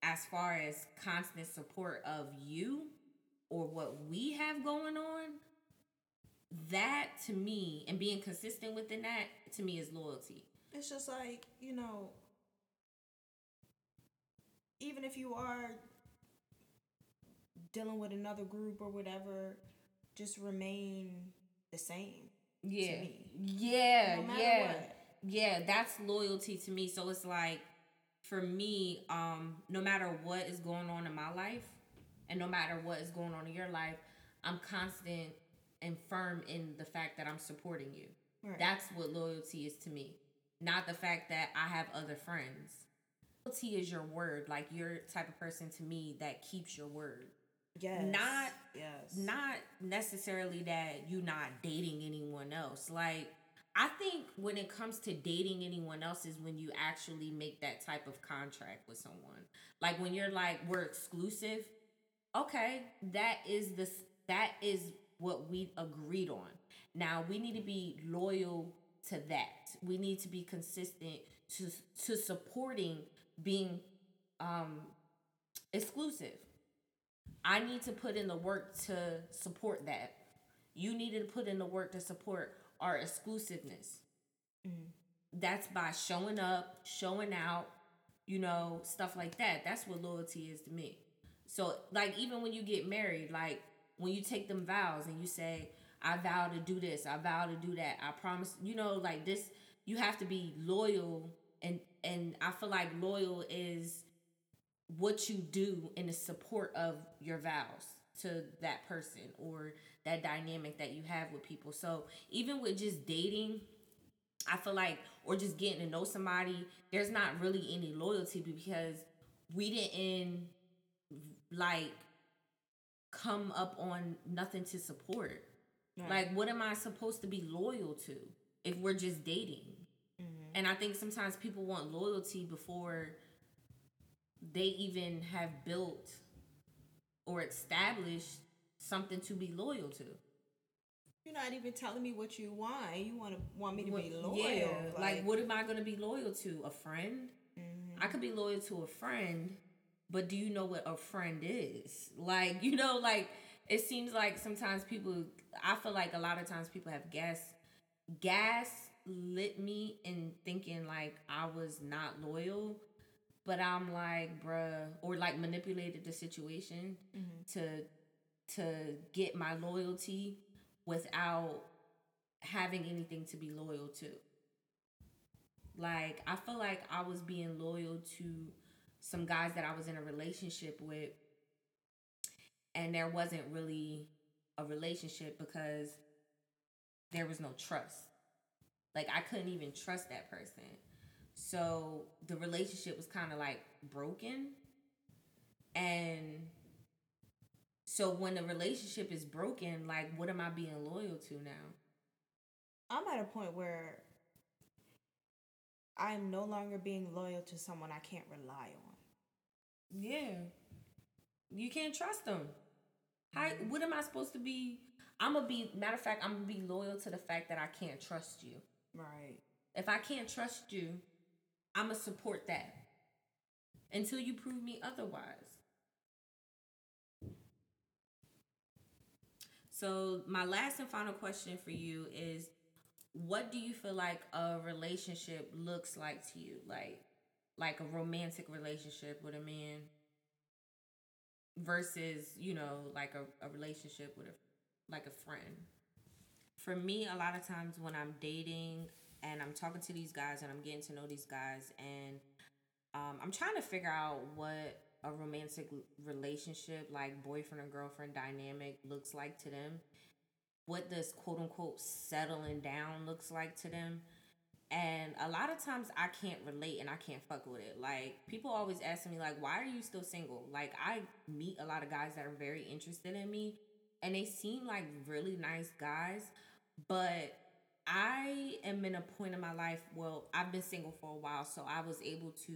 as far as constant support of you or what we have going on, that to me and being consistent within that to me is loyalty. It's just like, you know, even if you are dealing with another group or whatever, just remain the same. Yeah. Yeah. No yeah. What yeah, that's loyalty to me. So it's like for me, um, no matter what is going on in my life and no matter what is going on in your life, I'm constant and firm in the fact that I'm supporting you. Right. That's what loyalty is to me. Not the fact that I have other friends. Loyalty is your word. Like you're type of person to me that keeps your word. Yes. Not yes. Not necessarily that you're not dating anyone else. Like I think when it comes to dating anyone else is when you actually make that type of contract with someone. Like when you're like we're exclusive, okay, that is the that is what we've agreed on. Now we need to be loyal to that. We need to be consistent to to supporting being um exclusive. I need to put in the work to support that. You need to put in the work to support our exclusiveness. Mm. that's by showing up, showing out, you know, stuff like that. That's what loyalty is to me. So, like, even when you get married, like, when you take them vows and you say, I vow to do this, I vow to do that, I promise, you know, like this, you have to be loyal. And, and I feel like loyal is what you do in the support of your vows to that person or that dynamic that you have with people. So even with just dating, I feel like, or just getting to know somebody, there's not really any loyalty because we didn't like come up on nothing to support. Right. Like, what am I supposed to be loyal to if we're just dating? Mm-hmm. And I think sometimes people want loyalty before they even have built or established something to be loyal to. You're not even telling me what you want. You want to want me to what, be loyal. Yeah, like, like, what am I going to be loyal to? A friend? Mm-hmm. I could be loyal to a friend, but do you know what a friend is? Like, you know, like it seems like sometimes people I feel like a lot of times people have gas gas lit me in thinking like I was not loyal but I'm like, bruh, or like manipulated the situation mm-hmm. to to get my loyalty without having anything to be loyal to. Like I feel like I was being loyal to some guys that I was in a relationship with and there wasn't really a relationship because there was no trust. Like I couldn't even trust that person. So the relationship was kind of like broken. And so when the relationship is broken, like what am I being loyal to now? I'm at a point where I'm no longer being loyal to someone I can't rely on. Yeah. You can't trust them. How mm-hmm. what am I supposed to be? I'm gonna be matter of fact, I'm gonna be loyal to the fact that I can't trust you. Right. If I can't trust you, I'm going to support that until you prove me otherwise. So, my last and final question for you is what do you feel like a relationship looks like to you? Like like a romantic relationship with a man versus, you know, like a, a relationship with a like a friend. For me, a lot of times when I'm dating, and I'm talking to these guys and I'm getting to know these guys and um, I'm trying to figure out what a romantic relationship, like boyfriend and girlfriend dynamic, looks like to them. What does quote unquote settling down looks like to them. And a lot of times I can't relate and I can't fuck with it. Like people always ask me like why are you still single? Like I meet a lot of guys that are very interested in me and they seem like really nice guys, but I am in a point in my life, well, I've been single for a while, so I was able to,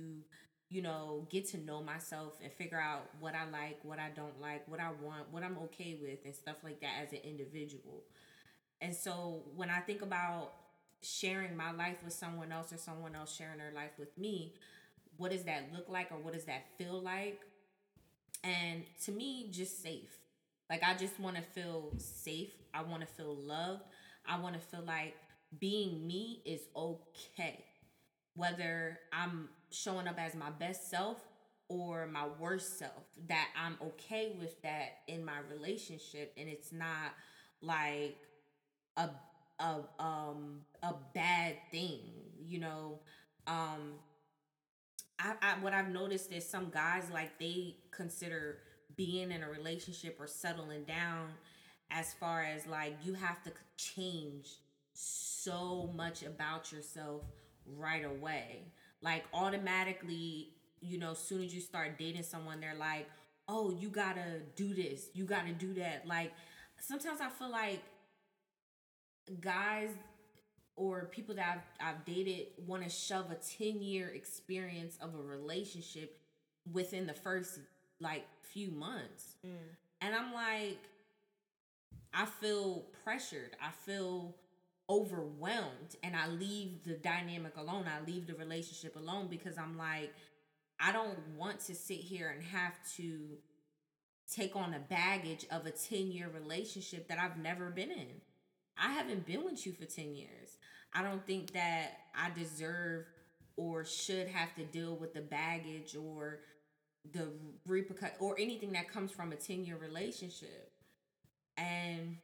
you know, get to know myself and figure out what I like, what I don't like, what I want, what I'm okay with, and stuff like that as an individual. And so when I think about sharing my life with someone else or someone else sharing their life with me, what does that look like or what does that feel like? And to me, just safe. Like I just want to feel safe. I want to feel loved. I want to feel like being me is okay. Whether I'm showing up as my best self or my worst self, that I'm okay with that in my relationship and it's not like a a um a bad thing, you know. Um I, I what I've noticed is some guys like they consider being in a relationship or settling down as far as like you have to change so much about yourself right away. Like automatically, you know, as soon as you start dating someone, they're like, "Oh, you got to do this. You got to do that." Like sometimes I feel like guys or people that I've, I've dated want to shove a 10 year experience of a relationship within the first like few months. Mm. And I'm like, I feel pressured. I feel overwhelmed and I leave the dynamic alone. I leave the relationship alone because I'm like, I don't want to sit here and have to take on the baggage of a 10 year relationship that I've never been in. I haven't been with you for 10 years. I don't think that I deserve or should have to deal with the baggage or the repercut or anything that comes from a 10 year relationship. And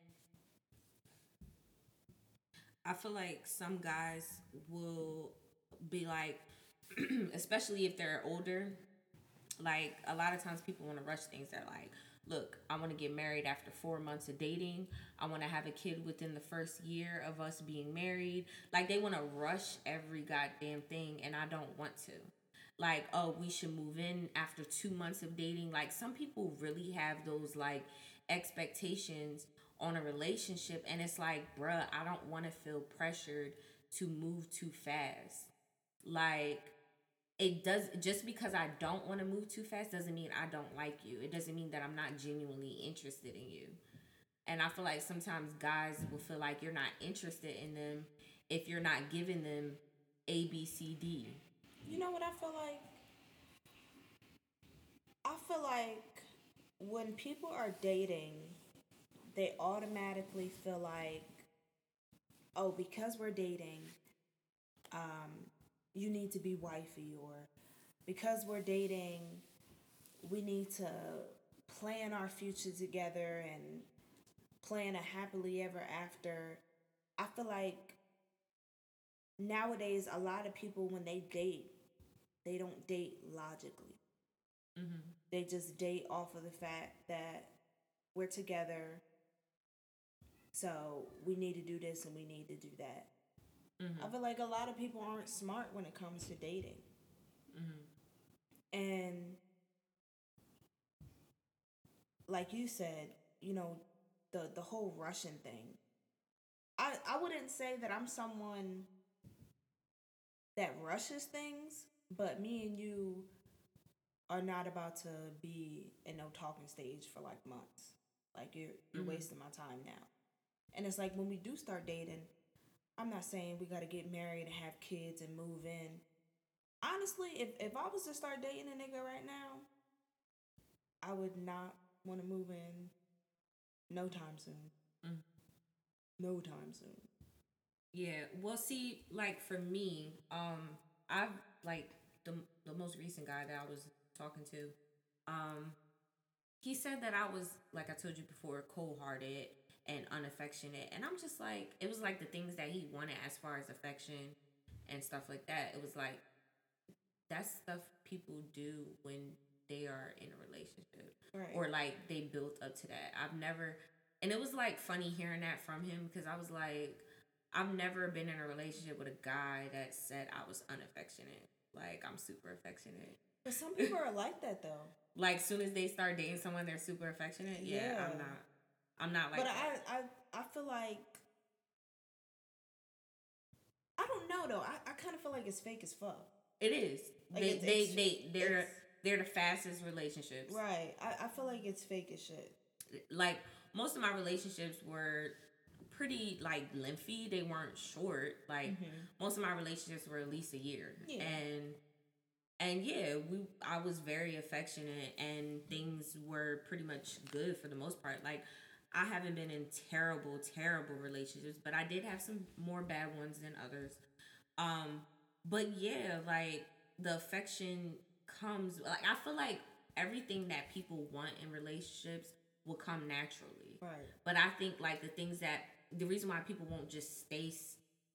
I feel like some guys will be like, especially if they're older, like a lot of times people want to rush things. They're like, look, I want to get married after four months of dating. I want to have a kid within the first year of us being married. Like they want to rush every goddamn thing, and I don't want to. Like, oh, we should move in after two months of dating. Like some people really have those like expectations on a relationship, and it's like, bruh, I don't want to feel pressured to move too fast. Like it does just because I don't want to move too fast doesn't mean I don't like you. It doesn't mean that I'm not genuinely interested in you. And I feel like sometimes guys will feel like you're not interested in them if you're not giving them A, B, C, D. You know what I feel like? I feel like when people are dating, they automatically feel like, oh, because we're dating, um, you need to be wifey or because we're dating we need to plan our future together and plan a happily ever after i feel like nowadays a lot of people when they date they don't date logically mm-hmm. they just date off of the fact that we're together so we need to do this and we need to do that Mm-hmm. I feel like a lot of people aren't smart when it comes to dating. Mm-hmm. And like you said, you know, the the whole Russian thing. I I wouldn't say that I'm someone that rushes things, but me and you are not about to be in no talking stage for like months. Like you're you're mm-hmm. wasting my time now. And it's like when we do start dating, I'm not saying we got to get married and have kids and move in. Honestly, if, if I was to start dating a nigga right now, I would not want to move in no time soon. Mm. No time soon. Yeah. Well, see, like for me, um, I've like the the most recent guy that I was talking to, um, he said that I was like I told you before, cold hearted and unaffectionate. And I'm just like, it was like the things that he wanted as far as affection and stuff like that. It was like, that's stuff people do when they are in a relationship right. or like they built up to that. I've never, and it was like funny hearing that from him because I was like, I've never been in a relationship with a guy that said I was unaffectionate. Like I'm super affectionate. But some people are like that though. Like soon as they start dating someone, they're super affectionate. Yeah, yeah. I'm not. I'm not like. But that. I, I, I feel like. I don't know though. I, I kind of feel like it's fake as fuck. It is. Like they, it's, they, it's, they, they're, they're the fastest relationships. Right. I, I feel like it's fake as shit. Like most of my relationships were pretty like lengthy. They weren't short. Like mm-hmm. most of my relationships were at least a year. Yeah. And and yeah, we I was very affectionate and things were pretty much good for the most part. Like I haven't been in terrible, terrible relationships, but I did have some more bad ones than others. Um, but yeah, like the affection comes like I feel like everything that people want in relationships will come naturally. Right. But I think like the things that the reason why people won't just stay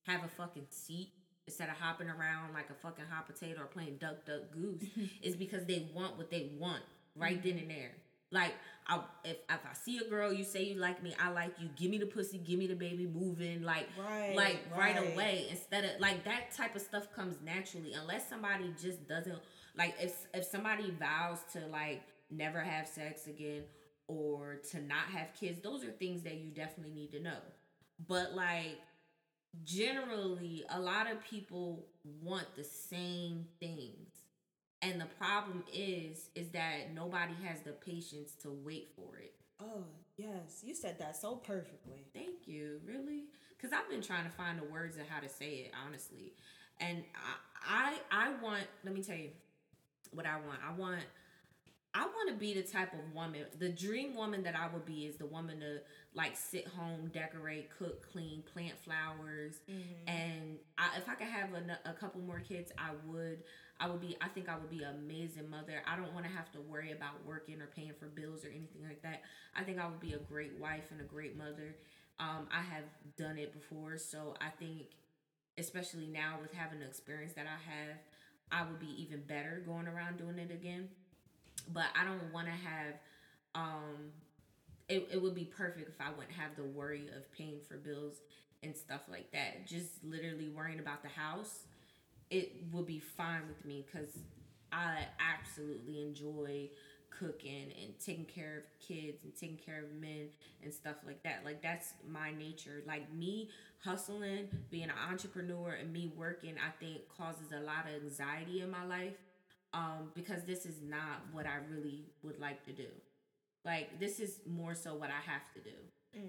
have a fucking seat instead of hopping around like a fucking hot potato or playing duck duck goose is because they want what they want right mm-hmm. then and there. Like I, if if I see a girl, you say you like me, I like you. Give me the pussy, give me the baby, moving like right, like right. right away. Instead of like that type of stuff comes naturally, unless somebody just doesn't like if if somebody vows to like never have sex again or to not have kids. Those are things that you definitely need to know. But like generally, a lot of people want the same things and the problem is, is that nobody has the patience to wait for it. Oh, yes. You said that so perfectly. Thank you. Really? Because I've been trying to find the words of how to say it, honestly. And I, I, I want, let me tell you what I want. I want I want to be the type of woman. The dream woman that I would be is the woman to like sit home, decorate, cook, clean, plant flowers, Mm-hmm. and I, if I could have a, a couple more kids, I would. I would be. I think I would be an amazing mother. I don't want to have to worry about working or paying for bills or anything like that. I think I would be a great wife and a great mother. Um, I have done it before, so I think, especially now with having the experience that I have, I would be even better going around doing it again but I don't want to have um it, it would be perfect if I wouldn't have the worry of paying for bills and stuff like that. Just literally worrying about the house, it would be fine with me because I absolutely enjoy cooking and taking care of kids and taking care of men and stuff like that. Like that's my nature. Like me hustling, being an entrepreneur and me working, I think causes a lot of anxiety in my life um, because this is not what I really would like to do. Like this is more so what I have to do.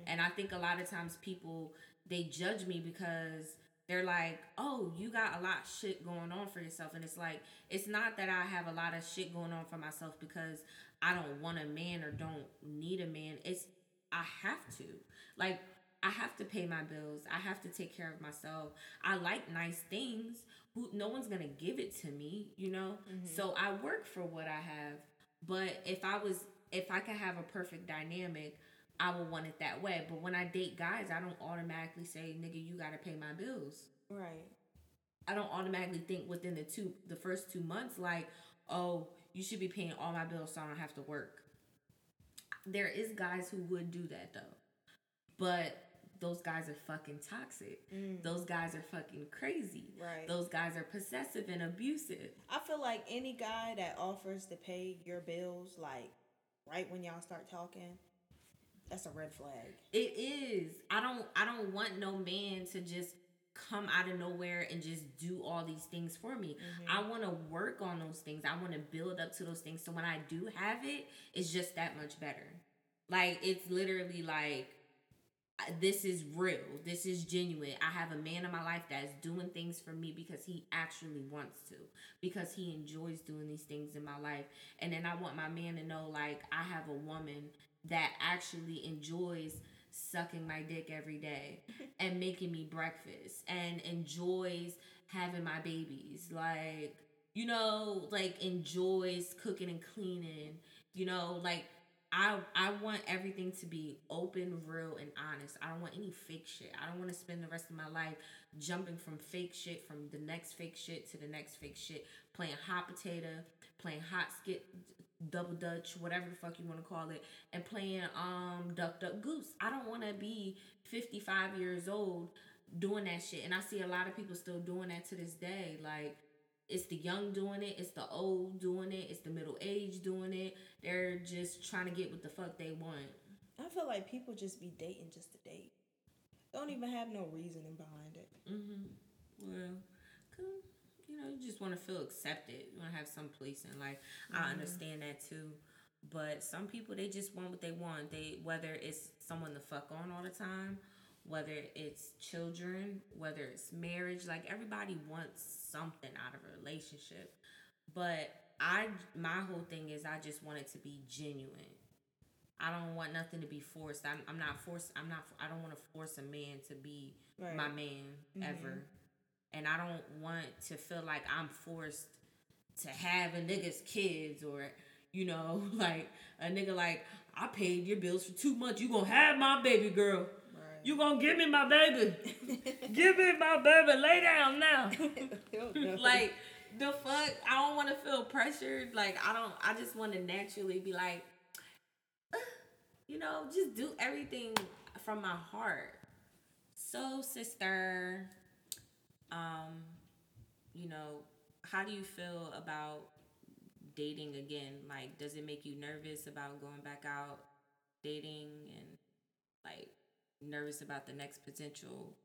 And I think a lot of times people they judge me because they're like, "Oh, you got a lot of shit going on for yourself." And it's like it's not that I have a lot of shit going on for myself because I don't want a man or don't need a man. It's I have to. Like I have to pay my bills. I have to take care of myself. I like nice things. Who no one's going to give it to me, you know? Mm-hmm. So I work for what I have. But if I was if I could have a perfect dynamic, I would want it that way. But when I date guys, I don't automatically say, "Nigga, you got to pay my bills." Right. I don't automatically think within the two the first 2 months like, "Oh, you should be paying all my bills so I don't have to work." There is guys who would do that though. But those guys are fucking toxic. Mm. Those guys are fucking crazy. Right. Those guys are possessive and abusive. I feel like any guy that offers to pay your bills, like right when y'all start talking, that's a red flag. It is. I don't I don't want no man to just come out of nowhere and just do all these things for me. Mm-hmm. I want to work on those things. I want to build up to those things so when I do have it, it's just that much better. Like it's literally like uh, this is real. This is genuine. I have a man in my life that's doing things for me because he actually wants to, because he enjoys doing these things in my life. And then I want my man to know, like, I have a woman that actually enjoys sucking my dick every day and making me breakfast and enjoys having my babies. Like, you know, like enjoys cooking and cleaning, you know, like I I want everything to be open, real, and honest. I don't want any fake shit. I don't want to spend the rest of my life jumping from fake shit from the next fake shit to the next fake shit, playing hot potato, playing hot skit, double dutch, whatever the fuck you want to call it, and playing um duck duck goose. I don't want to be 55 years old doing that shit. And I see a lot of people still doing that to this day. Like it's the young doing it, it's the old doing it, it's the middle age doing it. They're just trying to get what the fuck they want. I feel like people just be dating just to date. Don't even have no reasoning behind it. Mm-hmm. Well, 'cause, you know, you just want to feel accepted. You want to have some place in life. I mm-hmm. understand that too. But some people, they just want what they want. They whether it's someone to fuck on all the time, whether it's children, whether it's marriage. Like everybody wants something out of a relationship. But I, my whole thing is, I just want it to be genuine. I don't want nothing to be forced. I'm, I'm not forced. I'm not. I don't want to force a man to be Right. my man mm-hmm. ever, and I don't want to feel like I'm forced to have a nigga's kids or you know like a nigga like I paid your bills for two months. You gonna have my baby girl. Right. You gonna give me my baby. give me my baby. Lay down now. like the fuck i don't want to feel pressured like i don't i just want to naturally be like "Uh," you know just do everything from my heart so sister um you know how do you feel about dating again? Like does it make you nervous about going back out dating and like nervous about the next potential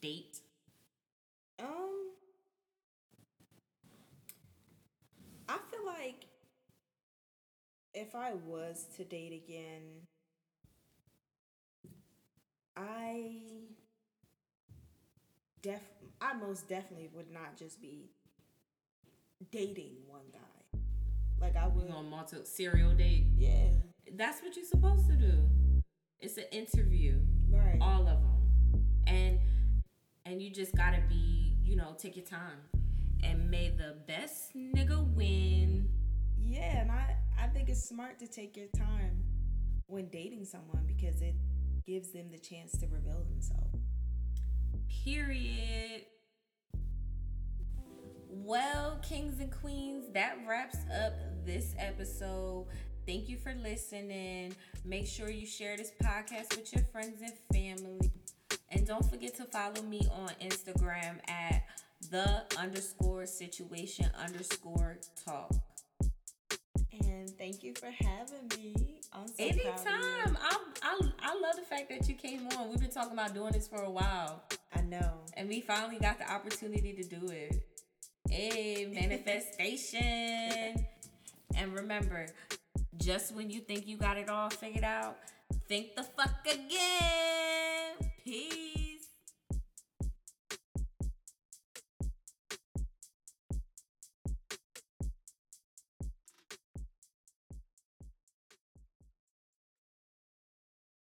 date? Um, I feel like if I was to date again, I def I most definitely would not just be dating one guy. Like I would. You on multi serial date? Yeah. That's what you're supposed to do. It's an interview. Right. All of them. And and you just gotta be, you know, take your time. And may the best nigga win. Yeah, and I I think it's smart to take your time when dating someone because it gives them the chance to reveal themselves. Period. Well, kings and queens, that wraps up this episode. Thank you for listening. Make sure you share this podcast with your friends and family. And don't forget to follow me on Instagram at the underscore situation underscore talk. And thank you for having me. I'm so proud of you. Anytime. I, I, I love the fact that you came on. We've been talking about doing this for a while. I know. And we finally got the opportunity to do it. Hey, manifestation. and remember, just when you think you got it all figured out, think the fuck again.